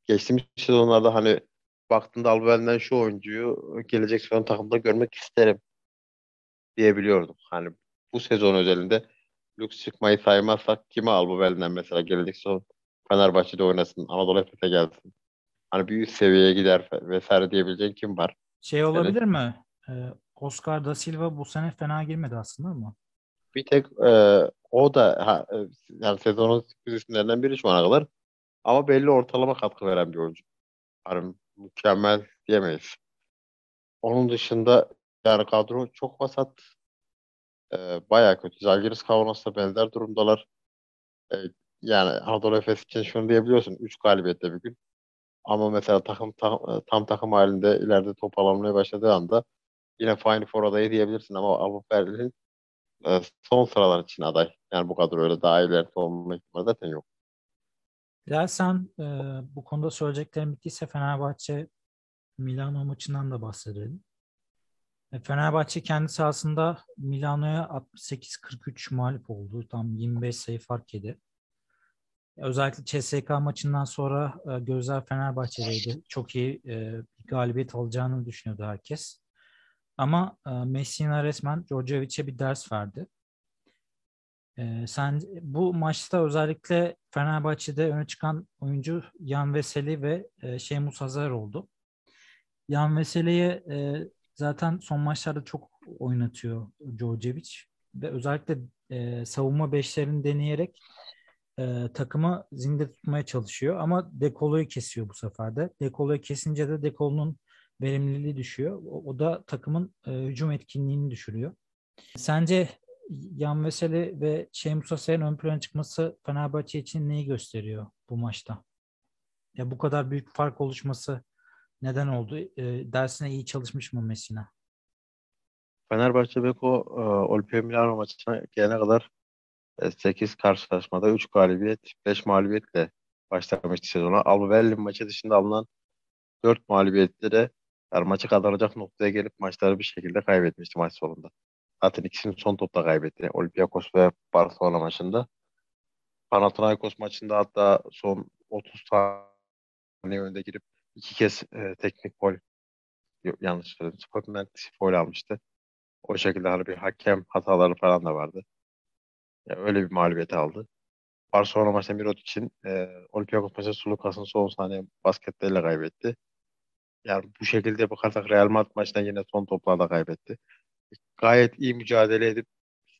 Geçtiğimiz sezonlarda hani baktığında Alba Berlin'den şu oyuncuyu gelecek sezon takımda görmek isterim diyebiliyordum. Hani bu sezon özelinde lüks çıkmayı saymazsak kime Alba Berlin'den mesela gelecek sezon Fenerbahçe'de oynasın, Anadolu Efes'e gelsin. Hani bir üst seviyeye gider vesaire diyebileceğin kim var? Şey olabilir Senin? mi? Ee, Oscar da Silva bu sene fena girmedi aslında ama. Bir tek e, o da ha, e, yani sezonun sürpriz isimlerinden biri şu ana kadar. Ama belli ortalama katkı veren bir oyuncu. Yani mükemmel diyemeyiz. Onun dışında yani kadro çok vasat. E, bayağı kötü. Zalgiris Kaunos'ta benzer durumdalar. E, yani Anadolu Efes için şunu diyebiliyorsun. 3 galibiyette bir gün. Ama mesela takım tam, tam takım halinde ileride top alamaya başladığı anda yine Final Four adayı diyebilirsin ama Avrupa Berlin e, son sıralar için aday. Yani bu kadar öyle daha ileride olma ihtimali zaten yok. Ya sen e, bu konuda söyleyeceklerim bittiyse Fenerbahçe Milano maçından da bahsedelim. E, Fenerbahçe kendi sahasında Milano'ya 68-43 mağlup oldu. Tam 25 sayı fark yedi. Özellikle CSK maçından sonra e, gözler Fenerbahçe'deydi. Çok iyi e, galibiyet alacağını düşünüyordu herkes. Ama e, Messina resmen Djordjevic'e bir ders verdi. E, sen bu maçta özellikle Fenerbahçe'de öne çıkan oyuncu Yan Veseli ve e, Şeymus Hazar oldu. Yan Veseli'ye e, zaten son maçlarda çok oynatıyor Djordjevic ve özellikle e, savunma beşlerini deneyerek e, takımı zinde tutmaya çalışıyor ama dekoloyu kesiyor bu sefer de. Dekoloyu kesince de dekolunun verimliliği düşüyor. O, o da takımın e, hücum etkinliğini düşürüyor. Sence Yan Veseli ve Şeymus Asay'ın ön plana çıkması Fenerbahçe için neyi gösteriyor bu maçta? Ya bu kadar büyük fark oluşması neden oldu? E, dersine iyi çalışmış mı Messina? Fenerbahçe Beko e, Olimpia Milano maçına gelene kadar 8 karşılaşmada 3 galibiyet, 5 mağlubiyetle başlamıştı sezona. Alba Berlin maçı dışında alınan 4 mağlubiyette de yani maçı kazanacak noktaya gelip maçları bir şekilde kaybetmişti maç sonunda. Zaten ikisini son topta kaybetti. Olympiakos ve Barcelona maçında. Panathinaikos maçında hatta son 30 saniye önde girip iki kez e, teknik gol yanlış söyledim. Scotland foul almıştı. O şekilde hani bir hakem hataları falan da vardı. Yani öyle bir mağlubiyet aldı. Barcelona maçta Mirot için e, Olympiakos maçı Sulukas'ın son saniye basketleriyle kaybetti. Yani bu şekilde bakarsak Real Madrid maçtan yine son toplarda kaybetti. Gayet iyi mücadele edip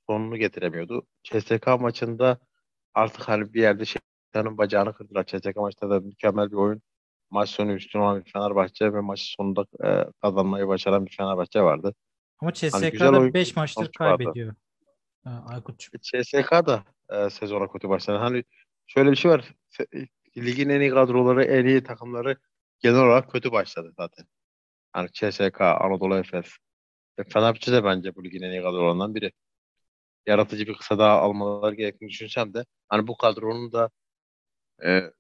sonunu getiremiyordu. CSK maçında artık hani bir yerde şeytanın bacağını kırdılar. CSK maçta da mükemmel bir oyun. Maç sonu üstün olan bir Fenerbahçe ve maçı sonunda e, kazanmayı başaran bir Fenerbahçe vardı. Ama CSK'da hani 5 maçtır kaybediyor. Ha, Aykut'cum. CSK da e, sezona kötü başladı. Hani şöyle bir şey var. Ligin en iyi kadroları, en iyi takımları genel olarak kötü başladı zaten. Hani CSK, Anadolu Efes. Fenerbahçe de bence bu ligin en iyi kadrolarından biri. Yaratıcı bir kısa daha almaları gerektiğini düşünsem de hani bu kadronun da e,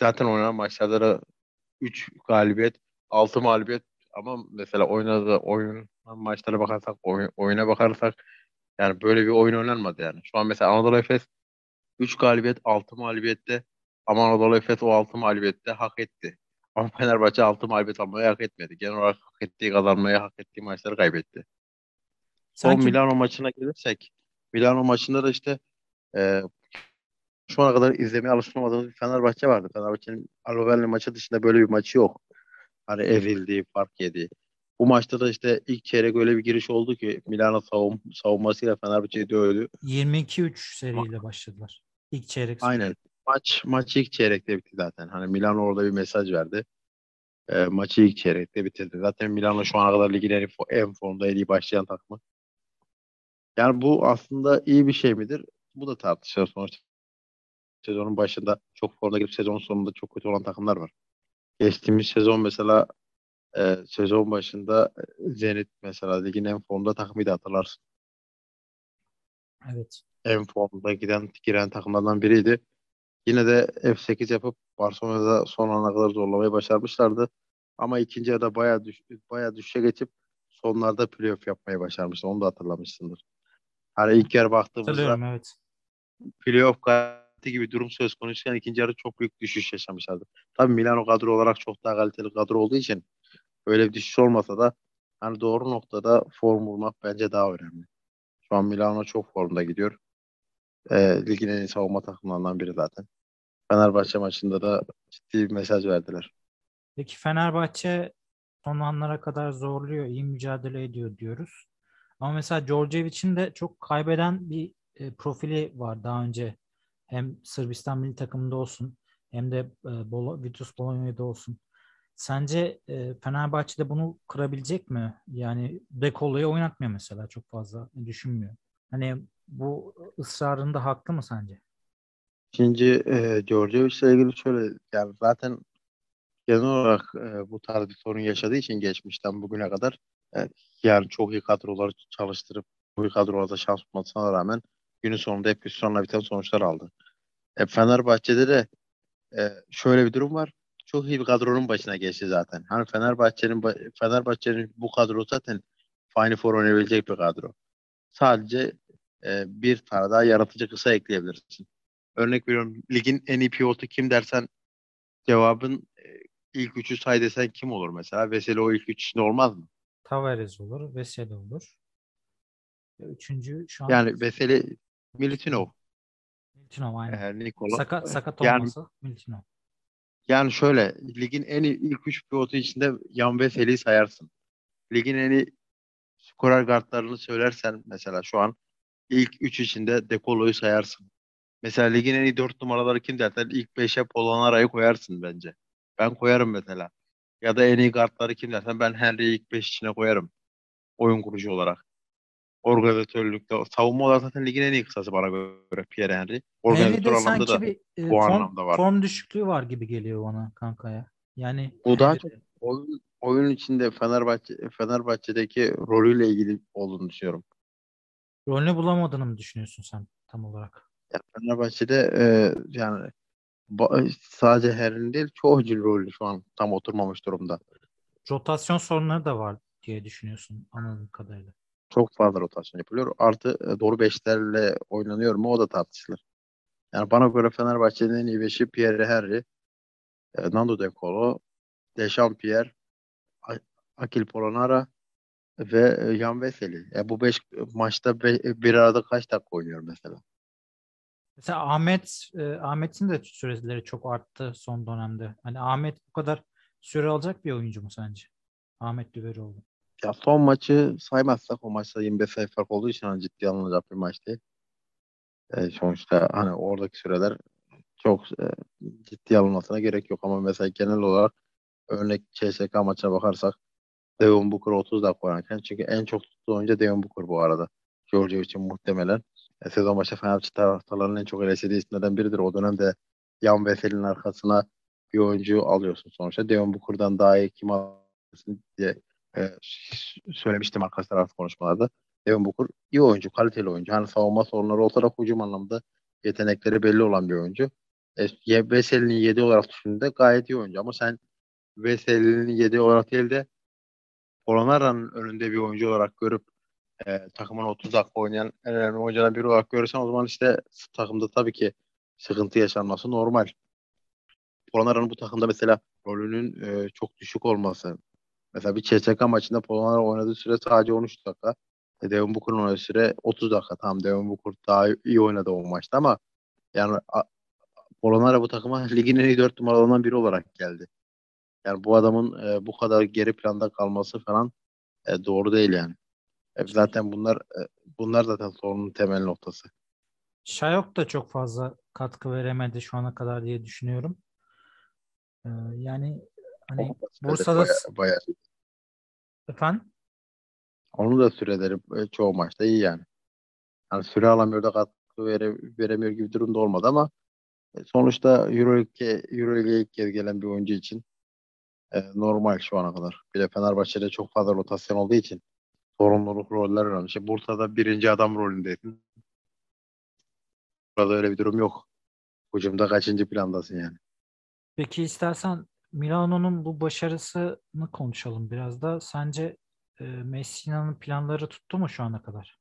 zaten oynanan maçlarda da 3 galibiyet, 6 mağlubiyet ama mesela oynadığı oyun maçlara bakarsak, oyun, oyuna bakarsak yani böyle bir oyun oynanmadı yani. Şu an mesela Anadolu Efes 3 galibiyet 6 mağlubiyette ama Anadolu Efes o 6 mağlubiyette hak etti. Ama Fenerbahçe 6 mağlubiyet almayı hak etmedi. Genel olarak hak ettiği kazanmayı hak ettiği maçları kaybetti. Son Sanki... Milano maçına gelirsek Milano maçında da işte e, şu ana kadar izlemeye alışmadığımız bir Fenerbahçe vardı. Fenerbahçe'nin Aloverli maçı dışında böyle bir maçı yok. Hani ezildi, fark yedi. Bu maçta da işte ilk çeyrek öyle bir giriş oldu ki Milano savun, savunmasıyla Fenerbahçe'yi dövdü. 22-3 seriyle başladılar. İlk çeyrek. Aynen. Maç maç ilk çeyrekte bitti zaten. Hani Milano orada bir mesaj verdi. E, maçı ilk çeyrekte bitirdi. Zaten Milano şu ana kadar ligin en, en formda en iyi başlayan takımı. Yani bu aslında iyi bir şey midir? Bu da tartışılır sonuçta. Sezonun başında çok formda girip sezonun sonunda çok kötü olan takımlar var. Geçtiğimiz sezon mesela e, sezon başında Zenit mesela ligin en formda takımıydı hatırlarsın. Evet. En formda giden giren takımlardan biriydi. Yine de F8 yapıp Barcelona'da son ana kadar zorlamayı başarmışlardı. Ama ikinci yarıda bayağı, düş, bayağı düşüşe geçip sonlarda playoff yapmayı başarmıştı. Onu da hatırlamışsındır. Hani ilk yer baktığımızda evet. playoff garanti gibi durum söz konusuyken ikinci yarı çok büyük düşüş yaşamışlardı. Tabii Milano kadro olarak çok daha kaliteli kadro olduğu için öyle bir düşüş olmasa da hani doğru noktada form bulmak bence daha önemli. Şu an Milano çok formda gidiyor. E, ligin en iyi savunma takımlarından biri zaten. Fenerbahçe maçında da ciddi bir mesaj verdiler. Peki Fenerbahçe son anlara kadar zorluyor, iyi mücadele ediyor diyoruz. Ama mesela Djordjevic'in de çok kaybeden bir e, profili var daha önce. Hem Sırbistan milli takımında olsun hem de e, Bolo, Vitus Bologna'da olsun. Sence e, Fenerbahçe'de bunu kırabilecek mi? Yani Dekolo'yu oynatmıyor mesela çok fazla düşünmüyor. Hani bu ısrarında haklı mı sence? İkinci e, Djordjevic ile ilgili şöyle yani zaten genel olarak e, bu tarz bir sorun yaşadığı için geçmişten bugüne kadar e, yani çok iyi kadroları çalıştırıp bu iyi kadrolarda şans tutmasına rağmen günün sonunda hep hüsranla biten sonuçlar aldı. E, Fenerbahçe'de de e, şöyle bir durum var. Çok iyi bir kadronun başına geçti zaten. Hani Fenerbahçe'nin Fenerbahçe'nin bu kadro zaten Final Four oynayabilecek bir kadro. Sadece e, bir tane daha yaratıcı kısa ekleyebilirsin. Örnek veriyorum ligin en iyi pivotu kim dersen cevabın e, ilk üçü say desen kim olur mesela? Veseli o ilk üç içinde olmaz mı? Tavares olur, Veseli olur. Üçüncü şu an... Yani Veseli Militinov. Militinov aynen. Ee, Nikola. Saka, sakat yani, olmasa Militinov. Yani şöyle ligin en iyi ilk üç pivotu içinde Yan Veseli'yi sayarsın. Ligin en iyi skorer guardlarını söylersen mesela şu an ilk üç içinde Dekolo'yu sayarsın. Mesela ligin en iyi dört numaraları kim dersen ilk 5'e Polonara'yı koyarsın bence. Ben koyarım mesela. Ya da en iyi kartları kim dersen ben Henry'i ilk 5 içine koyarım. Oyun kurucu olarak. Organizatörlükte. Savunma olarak zaten ligin en iyi kısası bana göre Pierre Henry. Organizatör anlamda da bir, e, bu form, anlamda var. Form düşüklüğü var gibi geliyor bana kanka ya. Yani o daha çok oyun, oyun içinde Fenerbahçe Fenerbahçe'deki rolüyle ilgili olduğunu düşünüyorum. Rolünü bulamadığını mı düşünüyorsun sen tam olarak? Ya Fenerbahçe'de e, yani sadece Harry'nin değil çoğu rolü şu an tam oturmamış durumda. Rotasyon sorunları da var diye düşünüyorsun anladığım kadarıyla. Çok fazla rotasyon yapılıyor. Artı e, doğru beşlerle oynanıyor mu o da tartışılır. Yani bana göre Fenerbahçe'nin en iyi beşi Pierre Henry, e, Nando De Colo, Dechampierre, Akil Polonara ve e, Jan Veseli. E bu beş maçta be, bir arada kaç dakika oynuyor mesela? Mesela Ahmet e, Ahmet'in de süreleri çok arttı son dönemde. Hani Ahmet bu kadar süre alacak bir oyuncu mu sence? Ahmet Düveroğlu. Ya son maçı saymazsak o maçta 25 sayı fark olduğu için hani ciddi alınacak bir maç değil. E, sonuçta hani oradaki süreler çok e, ciddi alınmasına gerek yok ama mesela genel olarak örnek CSK maçına bakarsak Devon Booker 30 dakika oynarken çünkü en çok tuttuğu oyuncu Devon Booker bu arada. Georgia için muhtemelen. E, sezon başı Fenerbahçe taraftarlarının en çok eleştirdiği isimlerden biridir. O dönemde Yan Vesel'in arkasına bir oyuncu alıyorsun sonuçta. Devon Booker'dan daha iyi kim alırsın diye e, söylemiştim arka taraf konuşmalarda. Devon Booker iyi oyuncu, kaliteli oyuncu. Hani savunma sorunları olsa da hücum anlamda yetenekleri belli olan bir oyuncu. E, Veseli'nin 7 olarak düşündüğünde gayet iyi oyuncu ama sen Veseli'nin 7 olarak değil de Polonara'nın önünde bir oyuncu olarak görüp e, takımın 30 dakika oynayan en önemli oyunculardan biri olarak görürsen o zaman işte takımda tabii ki sıkıntı yaşanması normal. Polonara'nın bu takımda mesela rolünün e, çok düşük olması. Mesela bir CSK maçında Polonara oynadığı süre sadece 13 dakika. E, Devon Booker'ın oynadığı süre 30 dakika. Tamam Devon Booker daha iyi oynadı o maçta ama yani Polonara bu takıma ligin en iyi 4 numaralarından biri olarak geldi. Yani bu adamın e, bu kadar geri planda kalması falan e, doğru değil yani. E, zaten bunlar e, bunlar zaten sorunun temel noktası. Şayok da çok fazla katkı veremedi şu ana kadar diye düşünüyorum. Ee, yani hani Bursa'da baya, baya. efendim onun da süreleri e, çoğu maçta iyi yani. Yani süre alamıyor da katkı vere, veremiyor gibi durumda olmadı ama e, sonuçta Euroleague'e Euroleague'e ilk kez gelen bir oyuncu için e, normal şu ana kadar. Bir de Fenerbahçe'de çok fazla rotasyon olduğu için sorumluluk roller önemli. İşte Bursa'da birinci adam rolündeydin. Burada öyle bir durum yok. Hücumda kaçıncı plandasın yani. Peki istersen Milano'nun bu başarısını konuşalım biraz da. Sence e, Messina'nın planları tuttu mu şu ana kadar?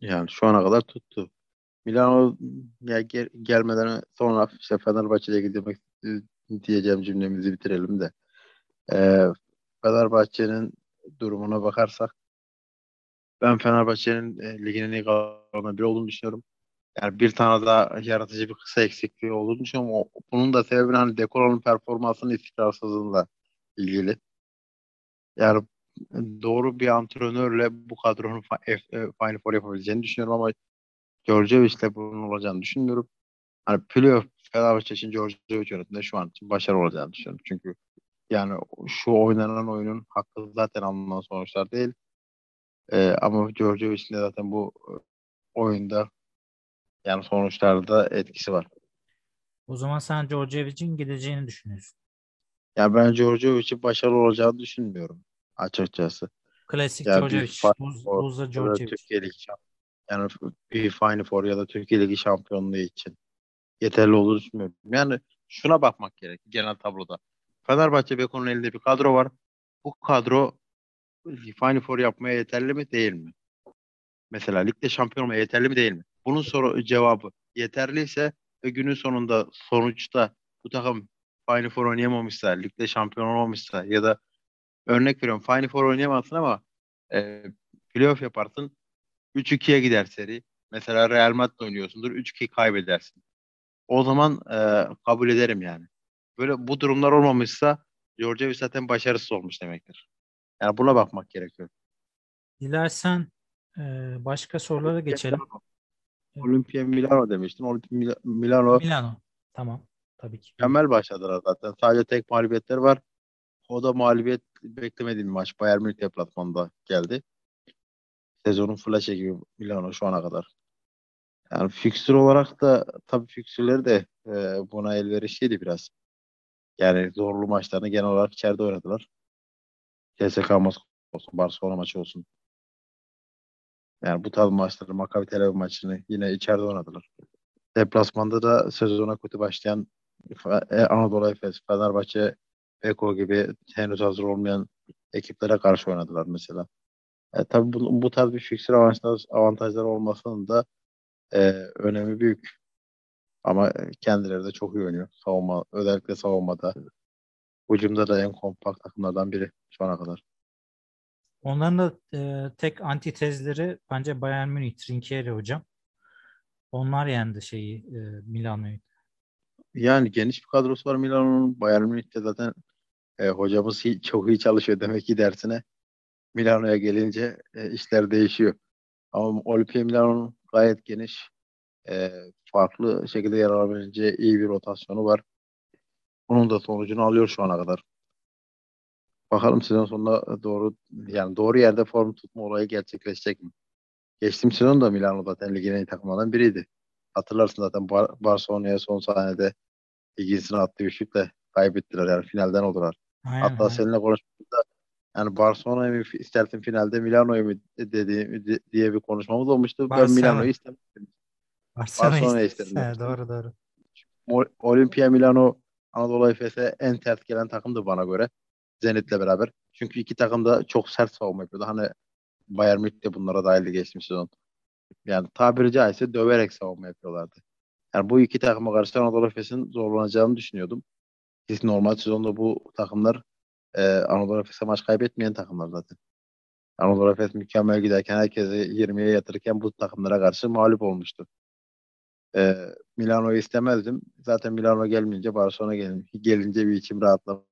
Yani şu ana kadar tuttu. Milano ya gel, gelmeden sonra işte Fenerbahçe'ye gitmek diyeceğim cümlemizi bitirelim de. Ee, Fenerbahçe'nin durumuna bakarsak ben Fenerbahçe'nin e, ligin en iyi kadrolarından biri olduğunu düşünüyorum. Yani bir tane daha yaratıcı bir kısa eksikliği olduğunu düşünüyorum. O, bunun da sebebi hani Dekolo'nun performansının istikrarsızlığıyla ilgili. Yani doğru bir antrenörle bu kadronun e, Final Four yapabileceğini düşünüyorum ama Georgievic'le bunun olacağını düşünmüyorum. Hani playoff Fenerbahçe için Georgievic yönetiminde şu an için başarılı olacağını düşünüyorum. Çünkü yani şu oynanan oyunun hakkı zaten alınan sonuçlar değil. Ee, ama Georgievic'in de zaten bu e, oyunda yani sonuçlarda etkisi var. O zaman sen Georgievic'in gideceğini düşünüyorsun. Ya ben Georgievic'in başarılı olacağını düşünmüyorum açıkçası. Klasik yani Georgievic, buz, buzda Georgievic. Türkiye Ligi yani bir Final Four ya da Türkiye Ligi şampiyonluğu için yeterli olur düşünmüyorum. Yani şuna bakmak gerek genel tabloda. Fenerbahçe Beko'nun elinde bir kadro var. Bu kadro Final Four yapmaya yeterli mi değil mi? Mesela ligde şampiyon olmaya yeterli mi değil mi? Bunun soru cevabı yeterliyse ve günün sonunda sonuçta bu takım Final Four oynayamamışsa, ligde şampiyon olmamışsa ya da örnek veriyorum Final Four oynayamazsın ama e, playoff yaparsın 3-2'ye gider seri. Mesela Real Madrid oynuyorsundur 3-2 kaybedersin. O zaman e, kabul ederim yani. Böyle bu durumlar olmamışsa Georgia zaten başarısız olmuş demektir. Yani buna bakmak gerekiyor. Dilersen e, başka sorulara geçelim. Olimpia Milano demiştin. Olimpia Milano. Milano. Tamam. Tabii ki. Mükemmel başladılar zaten. Sadece tek mağlubiyetler var. O da mağlubiyet beklemediğim maç. Bayern Münih deplasmanında geldi. Sezonun flash gibi Milano şu ana kadar. Yani fikstür olarak da tabii fikstürleri de e, buna elverişliydi biraz. Yani zorlu maçlarını genel olarak içeride oynadılar. CSK Moskova olsun, Barcelona maçı olsun. Yani bu tarz maçları, Maccabi Tel maçını yine içeride oynadılar. Deplasmanda da sezona kötü başlayan e, Anadolu Efes, Fenerbahçe, Beko gibi henüz hazır olmayan ekiplere karşı oynadılar mesela. E, tabii bu, bu tarz bir avantajları, avantajları olmasının da e, önemi büyük. Ama kendileri de çok iyi oynuyor. Savunma, özellikle savunmada. Hücumda da en kompakt takımlardan biri şu ana kadar. Onların da e, tek antitezleri bence Bayern Münih, Trinkieri hocam. Onlar yendi şeyi e, Milano'yu. Yani geniş bir kadrosu var Milano'nun. Bayern Münih'te zaten e, hocamız hi- çok iyi çalışıyor demek ki dersine. Milano'ya gelince e, işler değişiyor. Ama Olimpia Milano'nun gayet geniş, e, farklı şekilde yer alabileceği iyi bir rotasyonu var. Onun da sonucunu alıyor şu ana kadar. Bakalım sezon sonunda doğru yani doğru yerde form tutma olayı gerçekleşecek mi? Geçtiğim sezon da Milano zaten ligin en iyi takımlarından biriydi. Hatırlarsın zaten Bar Barcelona'ya son sahnede ilgisini attığı bir şutle kaybettiler yani finalden oldular. Aynen, Hatta aynen. seninle konuştuğumuzda yani Barcelona'yı mı istersin finalde Milano'yu mu dedi, diye bir konuşmamız olmuştu. Ben Barcelona. Milano'yu istedim. Barcelona. He, doğru doğru. Olimpia Milano Anadolu Efes'e en sert gelen takımdı bana göre. Zenit'le beraber. Çünkü iki takım da çok sert savunma yapıyordu. Hani Bayern Münih de bunlara dahildi geçmiş sezon. Yani tabiri caizse döverek savunma yapıyorlardı. Yani bu iki takıma karşı Anadolu Efes'in zorlanacağını düşünüyordum. Biz normal sezonda bu takımlar e, Anadolu Efes'e maç kaybetmeyen takımlar zaten. Anadolu Efes mükemmel giderken herkesi 20'ye yatırırken bu takımlara karşı mağlup olmuştu. E, Milano'yu istemezdim. Zaten Milano gelmeyince Barcelona gelin, gelince bir içim rahatladı.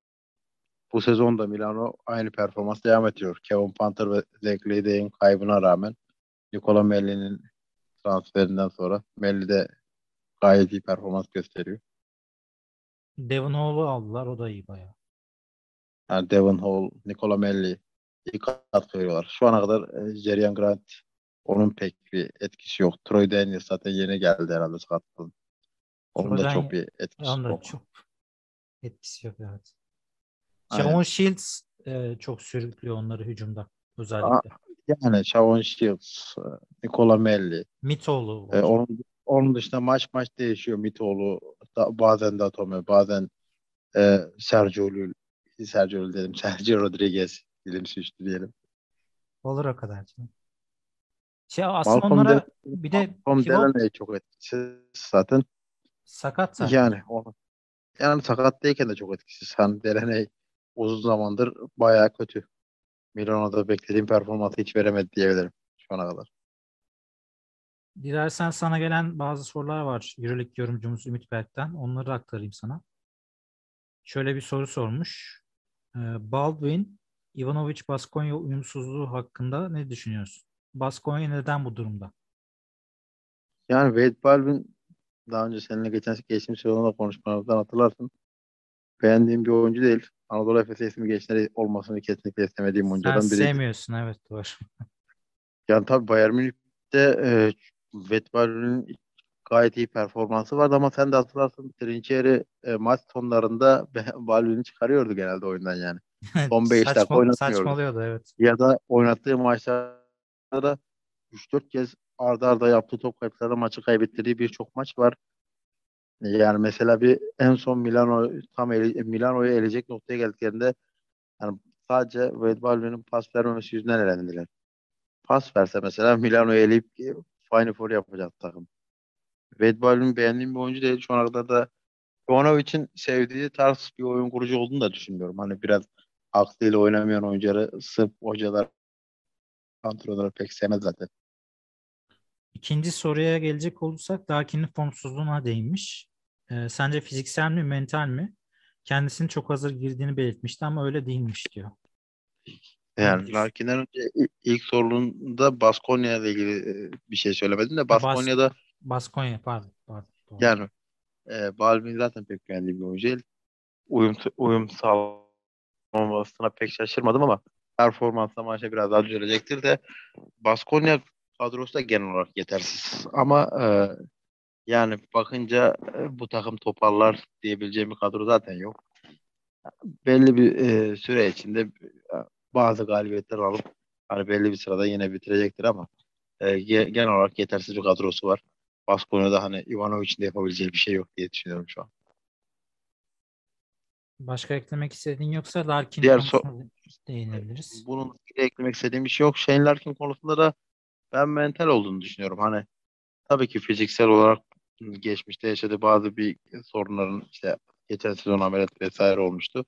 Bu sezon da Milano aynı performans devam ediyor. Kevin Panther ve Zach Leyday'in kaybına rağmen Nicola Melli'nin transferinden sonra Melli de gayet iyi performans gösteriyor. Devon Hall'u aldılar. O da iyi bayağı. Yani Devon Hall, Nicola Melli iyi katkı veriyorlar. Şu ana kadar e, Jerian Grant onun pek bir etkisi yok. Troy Daniels zaten yeni geldi herhalde sakatlıktan. Onun da Troy çok bir etkisi yok. çok etkisi yok evet. Javon Shields e, çok sürüklüyor onları hücumda özellikle. Yani Shavon Shields, e, Nicola Melli. Mitoğlu E, onun, onun dışında maç maç değişiyor. Mitoğlu da, bazen Datome, bazen e, Sergio Llull, Sergio Llull dedim. Sergio Rodriguez dilim suçtu diyelim. Olur o kadar. canım. Şey, aslında Malcolm onlara Del- bir de Malcolm Delaney çok etkisiz zaten. sakat zaten. Yani onu, yani sakat değilken de çok etkisiz. Hani Delaney uzun zamandır bayağı kötü. Milano'da beklediğim performansı hiç veremedi diyebilirim şu ana kadar. Dilersen sana gelen bazı sorular var. Euroleague yorumcumuz Ümit Berk'ten. Onları aktarayım sana. Şöyle bir soru sormuş. Ee, Baldwin, Ivanovic Baskonya uyumsuzluğu hakkında ne düşünüyorsun? Baskonya neden bu durumda? Yani Wade Baldwin daha önce seninle geçen geçtiğimiz sezonda konuşmamızdan hatırlarsın. Beğendiğim bir oyuncu değil. Anadolu Efes ismi gençleri olmasını kesinlikle istemediğim Sen oyunculardan biriydi. sevmiyorsun evet doğru. Yani tabii Bayern Münih'te e, Wade Baldwin'in gayet iyi performansı vardı ama sen de hatırlarsın Trinçeri e, maç sonlarında Baldwin'i çıkarıyordu genelde oyundan yani. Son beş dakika Saçma, oynatmıyordu. saçmalıyordu evet. Ya da oynattığı maçlarda 3-4 kez arda arda yaptığı top kayıpları maçı kaybettirdiği birçok maç var. Yani mesela bir en son Milano tam ele, Milano'yu elecek noktaya geldiklerinde yani sadece Wade Baldwin'in pas vermemesi yüzünden elendiler. Pas verse mesela Milano'yu eleyip Final Four yapacak takım. Wade Baldwin beğendiğim bir oyuncu değil. Şu ana kadar da Ivanovic'in sevdiği tarz bir oyun kurucu olduğunu da düşünmüyorum. Hani biraz aklıyla oynamayan oyuncuları sırf hocalar antrenörler pek sevmez zaten. İkinci soruya gelecek olursak Dakin'in formsuzluğuna değinmiş. Ee, sence fiziksel mi, mental mi? Kendisinin çok hazır girdiğini belirtmişti ama öyle değilmiş diyor. Yani. Larkin'den önce ilk sorununda Baskonya ile ilgili e, bir şey söylemedin de Baskonya'da Baskonya pardon. pardon yani e, Baldwin zaten pek beğendiğim bir oyuncu değil. Uyum, uyum sağlamasına pek şaşırmadım ama performansla maçta biraz daha düzelecektir de Baskonya kadrosu da genel olarak yetersiz. Ama e, yani bakınca e, bu takım toparlar diyebileceğim bir kadro zaten yok. Belli bir e, süre içinde e, bazı galibiyetler alıp hani belli bir sırada yine bitirecektir ama e, ge- genel olarak yetersiz bir kadrosu var. Baskonya'da hani Ivanovic'in de yapabileceği bir şey yok diye düşünüyorum şu an. Başka eklemek istediğin yoksa Larkin Diğer so- değinebiliriz. Bunun eklemek istediğim bir şey yok. Shane Larkin konusunda da ben mental olduğunu düşünüyorum. Hani tabii ki fiziksel olarak geçmişte yaşadığı bazı bir sorunların işte geçen sezon ameliyat vesaire olmuştu.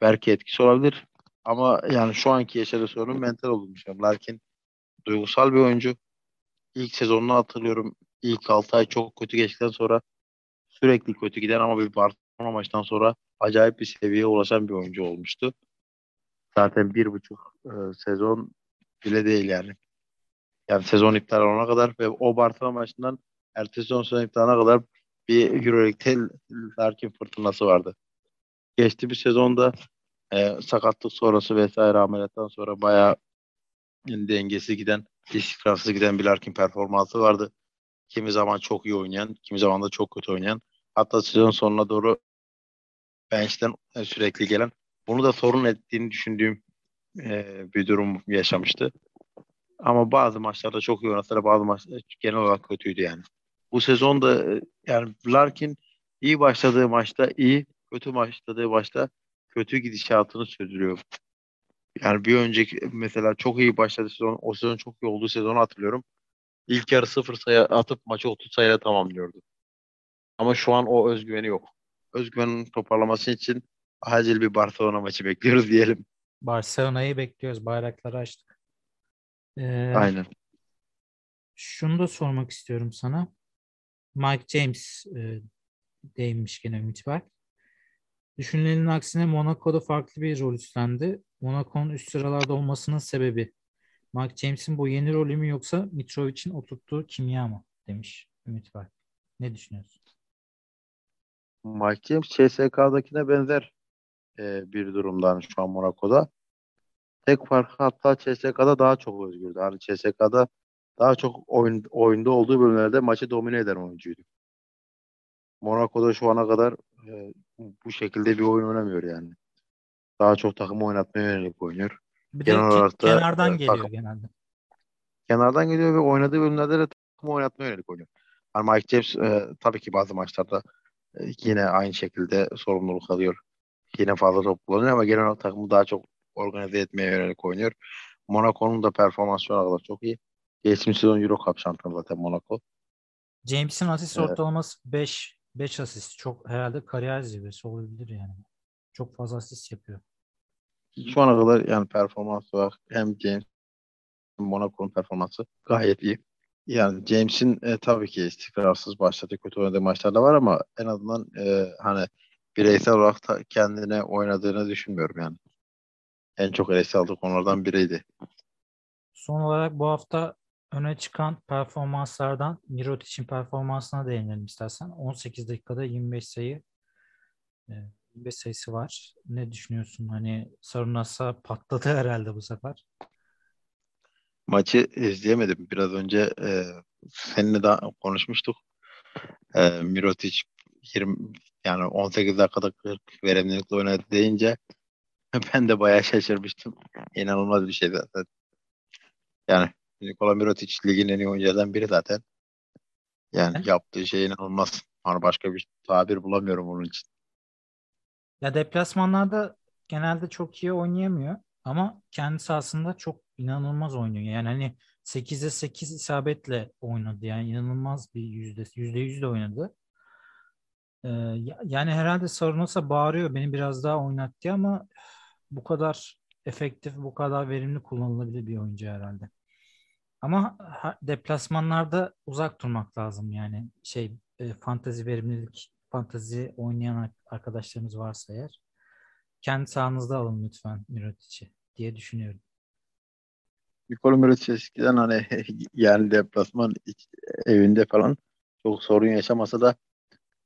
Belki etkisi olabilir. Ama yani şu anki yaşadığı sorun mental olduğunu düşünüyorum. Larkin duygusal bir oyuncu. İlk sezonunu hatırlıyorum. ilk 6 ay çok kötü geçtikten sonra sürekli kötü giden ama bir Barcelona maçtan sonra acayip bir seviyeye ulaşan bir oyuncu olmuştu. Zaten bir buçuk e, sezon bile değil yani. Yani sezon iptal olana kadar ve o Barcelona maçından ertesi sezon sezon iptalına kadar bir Euroleague'de Larkin fırtınası vardı. Geçti bir sezonda e, sakatlık sonrası vesaire ameliyattan sonra bayağı dengesi giden, istikrarsız giden bir Larkin performansı vardı. Kimi zaman çok iyi oynayan, kimi zaman da çok kötü oynayan. Hatta sezon sonuna doğru bench'ten sürekli gelen. Bunu da sorun ettiğini düşündüğüm e, bir durum yaşamıştı. Ama bazı maçlarda çok iyi oynadı. Bazı maçlar genel olarak kötüydü yani. Bu sezonda e, yani Larkin iyi başladığı maçta iyi, kötü başladığı maçta kötü gidişatını sürdürüyor. Yani bir önceki mesela çok iyi başladı sezon, o sezon çok iyi olduğu sezonu hatırlıyorum. İlk yarı sıfır sayı atıp maçı 30 sayıyla tamamlıyordu. Ama şu an o özgüveni yok. Özgüvenin toparlaması için acil bir Barcelona maçı bekliyoruz diyelim. Barcelona'yı bekliyoruz. Bayrakları açtık. Ee, Aynen. Şunu da sormak istiyorum sana. Mike James e, değinmiş gene Ümit Berk. Düşünülenin aksine Monaco'da farklı bir rol üstlendi. Monaco'nun üst sıralarda olmasının sebebi Mike James'in bu yeni rolü mü yoksa Mitrovic'in oturttuğu kimya mı demiş Ümit Berk. Ne düşünüyorsun? Mike James CSK'dakine benzer e, bir durumdan şu an Monaco'da. Tek farkı hatta CSK'da daha çok özgürdü. Hani CSK'da daha çok oyun, oyunda olduğu bölümlerde maçı domine eden oyuncuydu. Monaco'da şu ana kadar e, bu şekilde bir oyun oynamıyor yani. Daha çok takım oynatmaya yönelik oynuyor. Bir de Genel olarak da, kenardan e, geliyor takım, genelde. Kenardan geliyor ve oynadığı bölümlerde de takım oynatmaya yönelik oynuyor. Yani Mike James e, tabii ki bazı maçlarda e, yine aynı şekilde sorumluluk alıyor. Yine fazla top kullanıyor ama genel olarak takımı daha çok organize etmeye yönelik oynuyor. Monaco'nun da performansı şu kadar çok iyi. Geçmiş sezon Euro Cup şampiyonu zaten Monaco. James'in asist evet. ortalaması 5 5 asist. Çok herhalde kariyer zirvesi olabilir yani. Çok fazla asist yapıyor. Şu ana kadar yani performans olarak hem James Monaco'nun performansı gayet iyi. Yani James'in e, tabii ki istikrarsız başladı. Kötü oynadığı maçlarda var ama en azından e, hani bireysel olarak da kendine oynadığını düşünmüyorum yani. En çok eleştiri aldığı konulardan biriydi. Son olarak bu hafta öne çıkan performanslardan Mirotic'in performansına değinelim istersen. 18 dakikada 25 sayı 25 e, sayısı var. Ne düşünüyorsun? Hani Sarunas'a patladı herhalde bu sefer. Maçı izleyemedim. Biraz önce e, seninle daha konuşmuştuk. E, Mirotic 20 yani 18 dakikada 40 verimlilikle oynadı deyince ben de bayağı şaşırmıştım. İnanılmaz bir şey zaten. Yani Nikola Mirotic ligin en iyi oyunculardan biri zaten. Yani Hı? yaptığı şey inanılmaz. Hani başka bir tabir bulamıyorum onun için. Ya deplasmanlarda genelde çok iyi oynayamıyor ama kendi sahasında çok inanılmaz oynuyor. Yani hani 8'e 8 isabetle oynadı. Yani inanılmaz bir yüzde yüzde yüzde oynadı. Ee, yani herhalde Sarunas'a bağırıyor beni biraz daha oynattı ama bu kadar efektif, bu kadar verimli kullanılabilir bir oyuncu herhalde. Ama deplasmanlarda uzak durmak lazım yani şey e, fantazi verimlilik, fantazi oynayan arkadaşlarımız varsa eğer kendi sahanızda alın lütfen Mirotic'i diye düşünüyorum. Nikola Mirotic eskiden hani yani deplasman evinde falan çok sorun yaşamasa da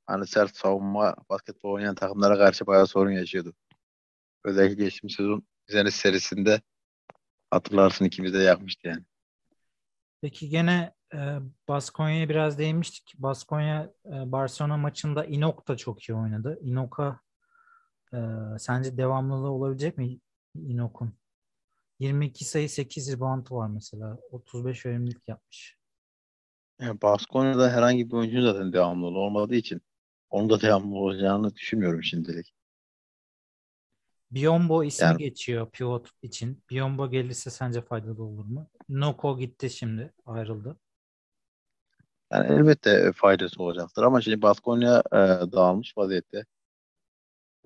hani sert savunma basketbol oynayan takımlara karşı bayağı sorun yaşıyordu. Özellikle geçmiş sezon Zenes serisinde hatırlarsın ikimiz de yakmıştı yani. Peki gene e, Baskonya'ya biraz değinmiştik. Baskonya e, Barcelona maçında Inok da çok iyi oynadı. Inok'a e, sence devamlılığı olabilecek mi Inok'un? 22 sayı 8 rebound var mesela. 35 verimlilik yapmış. Yani Baskonya'da herhangi bir oyuncu zaten devamlı olmadığı için onun da devamlı olacağını düşünmüyorum şimdilik. Biombo ismi yani, geçiyor pivot için. Biombo gelirse sence faydalı olur mu? Noko gitti şimdi ayrıldı. Yani elbette faydası olacaktır ama şimdi Baskonya e, dağılmış vaziyette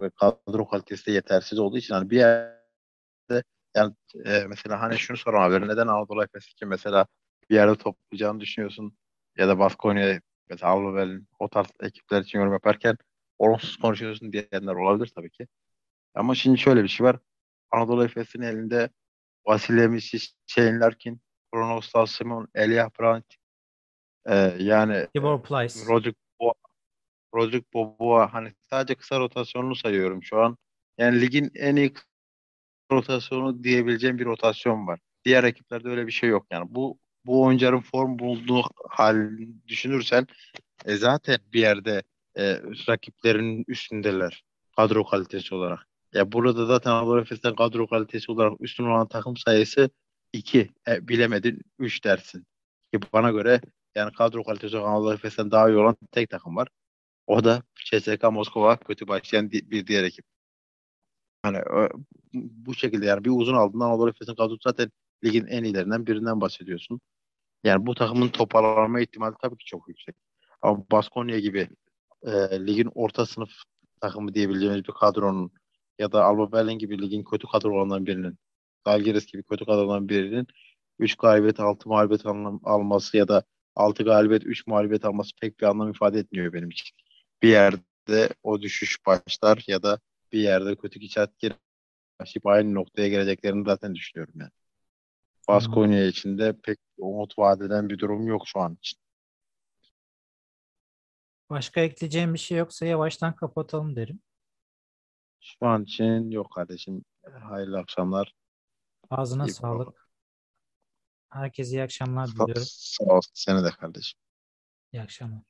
ve kadro kalitesi de yetersiz olduğu için hani bir yerde yani e, mesela hani şunu soralım abi neden Anadolu Efes için mesela bir yerde toplayacağını düşünüyorsun ya da Baskonya mesela Alubel'in o tarz ekipler için yorum yaparken olumsuz konuşuyorsun diyenler olabilir tabii ki. Ama şimdi şöyle bir şey var. Anadolu Efes'in elinde Vasilya Misic, Shane Larkin, Kronos Simon, Elia Brandt e, yani Tibor Plyce. Rodrik Boa, Rodrik Boboa hani sadece kısa rotasyonunu sayıyorum şu an. Yani ligin en iyi rotasyonu diyebileceğim bir rotasyon var. Diğer ekiplerde öyle bir şey yok yani. Bu bu oyuncuların form bulduğu hal düşünürsen e, zaten bir yerde e, rakiplerinin üstündeler kadro kalitesi olarak. Ya burada zaten Anadolu Efes'ten kadro kalitesi olarak üstün olan takım sayısı 2. E, bilemedin 3 dersin. Ki bana göre yani kadro kalitesi olarak Anadolu Efes'ten daha iyi olan tek takım var. O da CSK Moskova kötü başlayan bir diğer ekip. Hani bu şekilde yani bir uzun aldığında Anadolu Efes'in kadrosu zaten ligin en iyilerinden birinden bahsediyorsun. Yani bu takımın toparlanma ihtimali tabii ki çok yüksek. Ama Baskonya gibi e, ligin orta sınıf takımı diyebileceğimiz bir kadronun ya da Alba Berlin gibi ligin kötü kadrolarından birinin Dalgiris gibi kötü kadrolarından birinin 3 galibiyet 6 mağlubiyet alması ya da 6 galibiyet 3 mağlubiyet alması pek bir anlam ifade etmiyor benim için. Bir yerde o düşüş başlar ya da bir yerde kötü gidişat. Başlayıp aynı noktaya geleceklerini zaten düşünüyorum yani. Baskonya hmm. için de pek umut vadeden bir durum yok şu an için. Başka ekleyeceğim bir şey yoksa yavaştan kapatalım derim. Şu an için yok kardeşim. Hayırlı akşamlar. Ağzına iyi sağlık. Baba. Herkese iyi akşamlar diliyorum. Sağ ol. Seni de kardeşim. İyi akşamlar.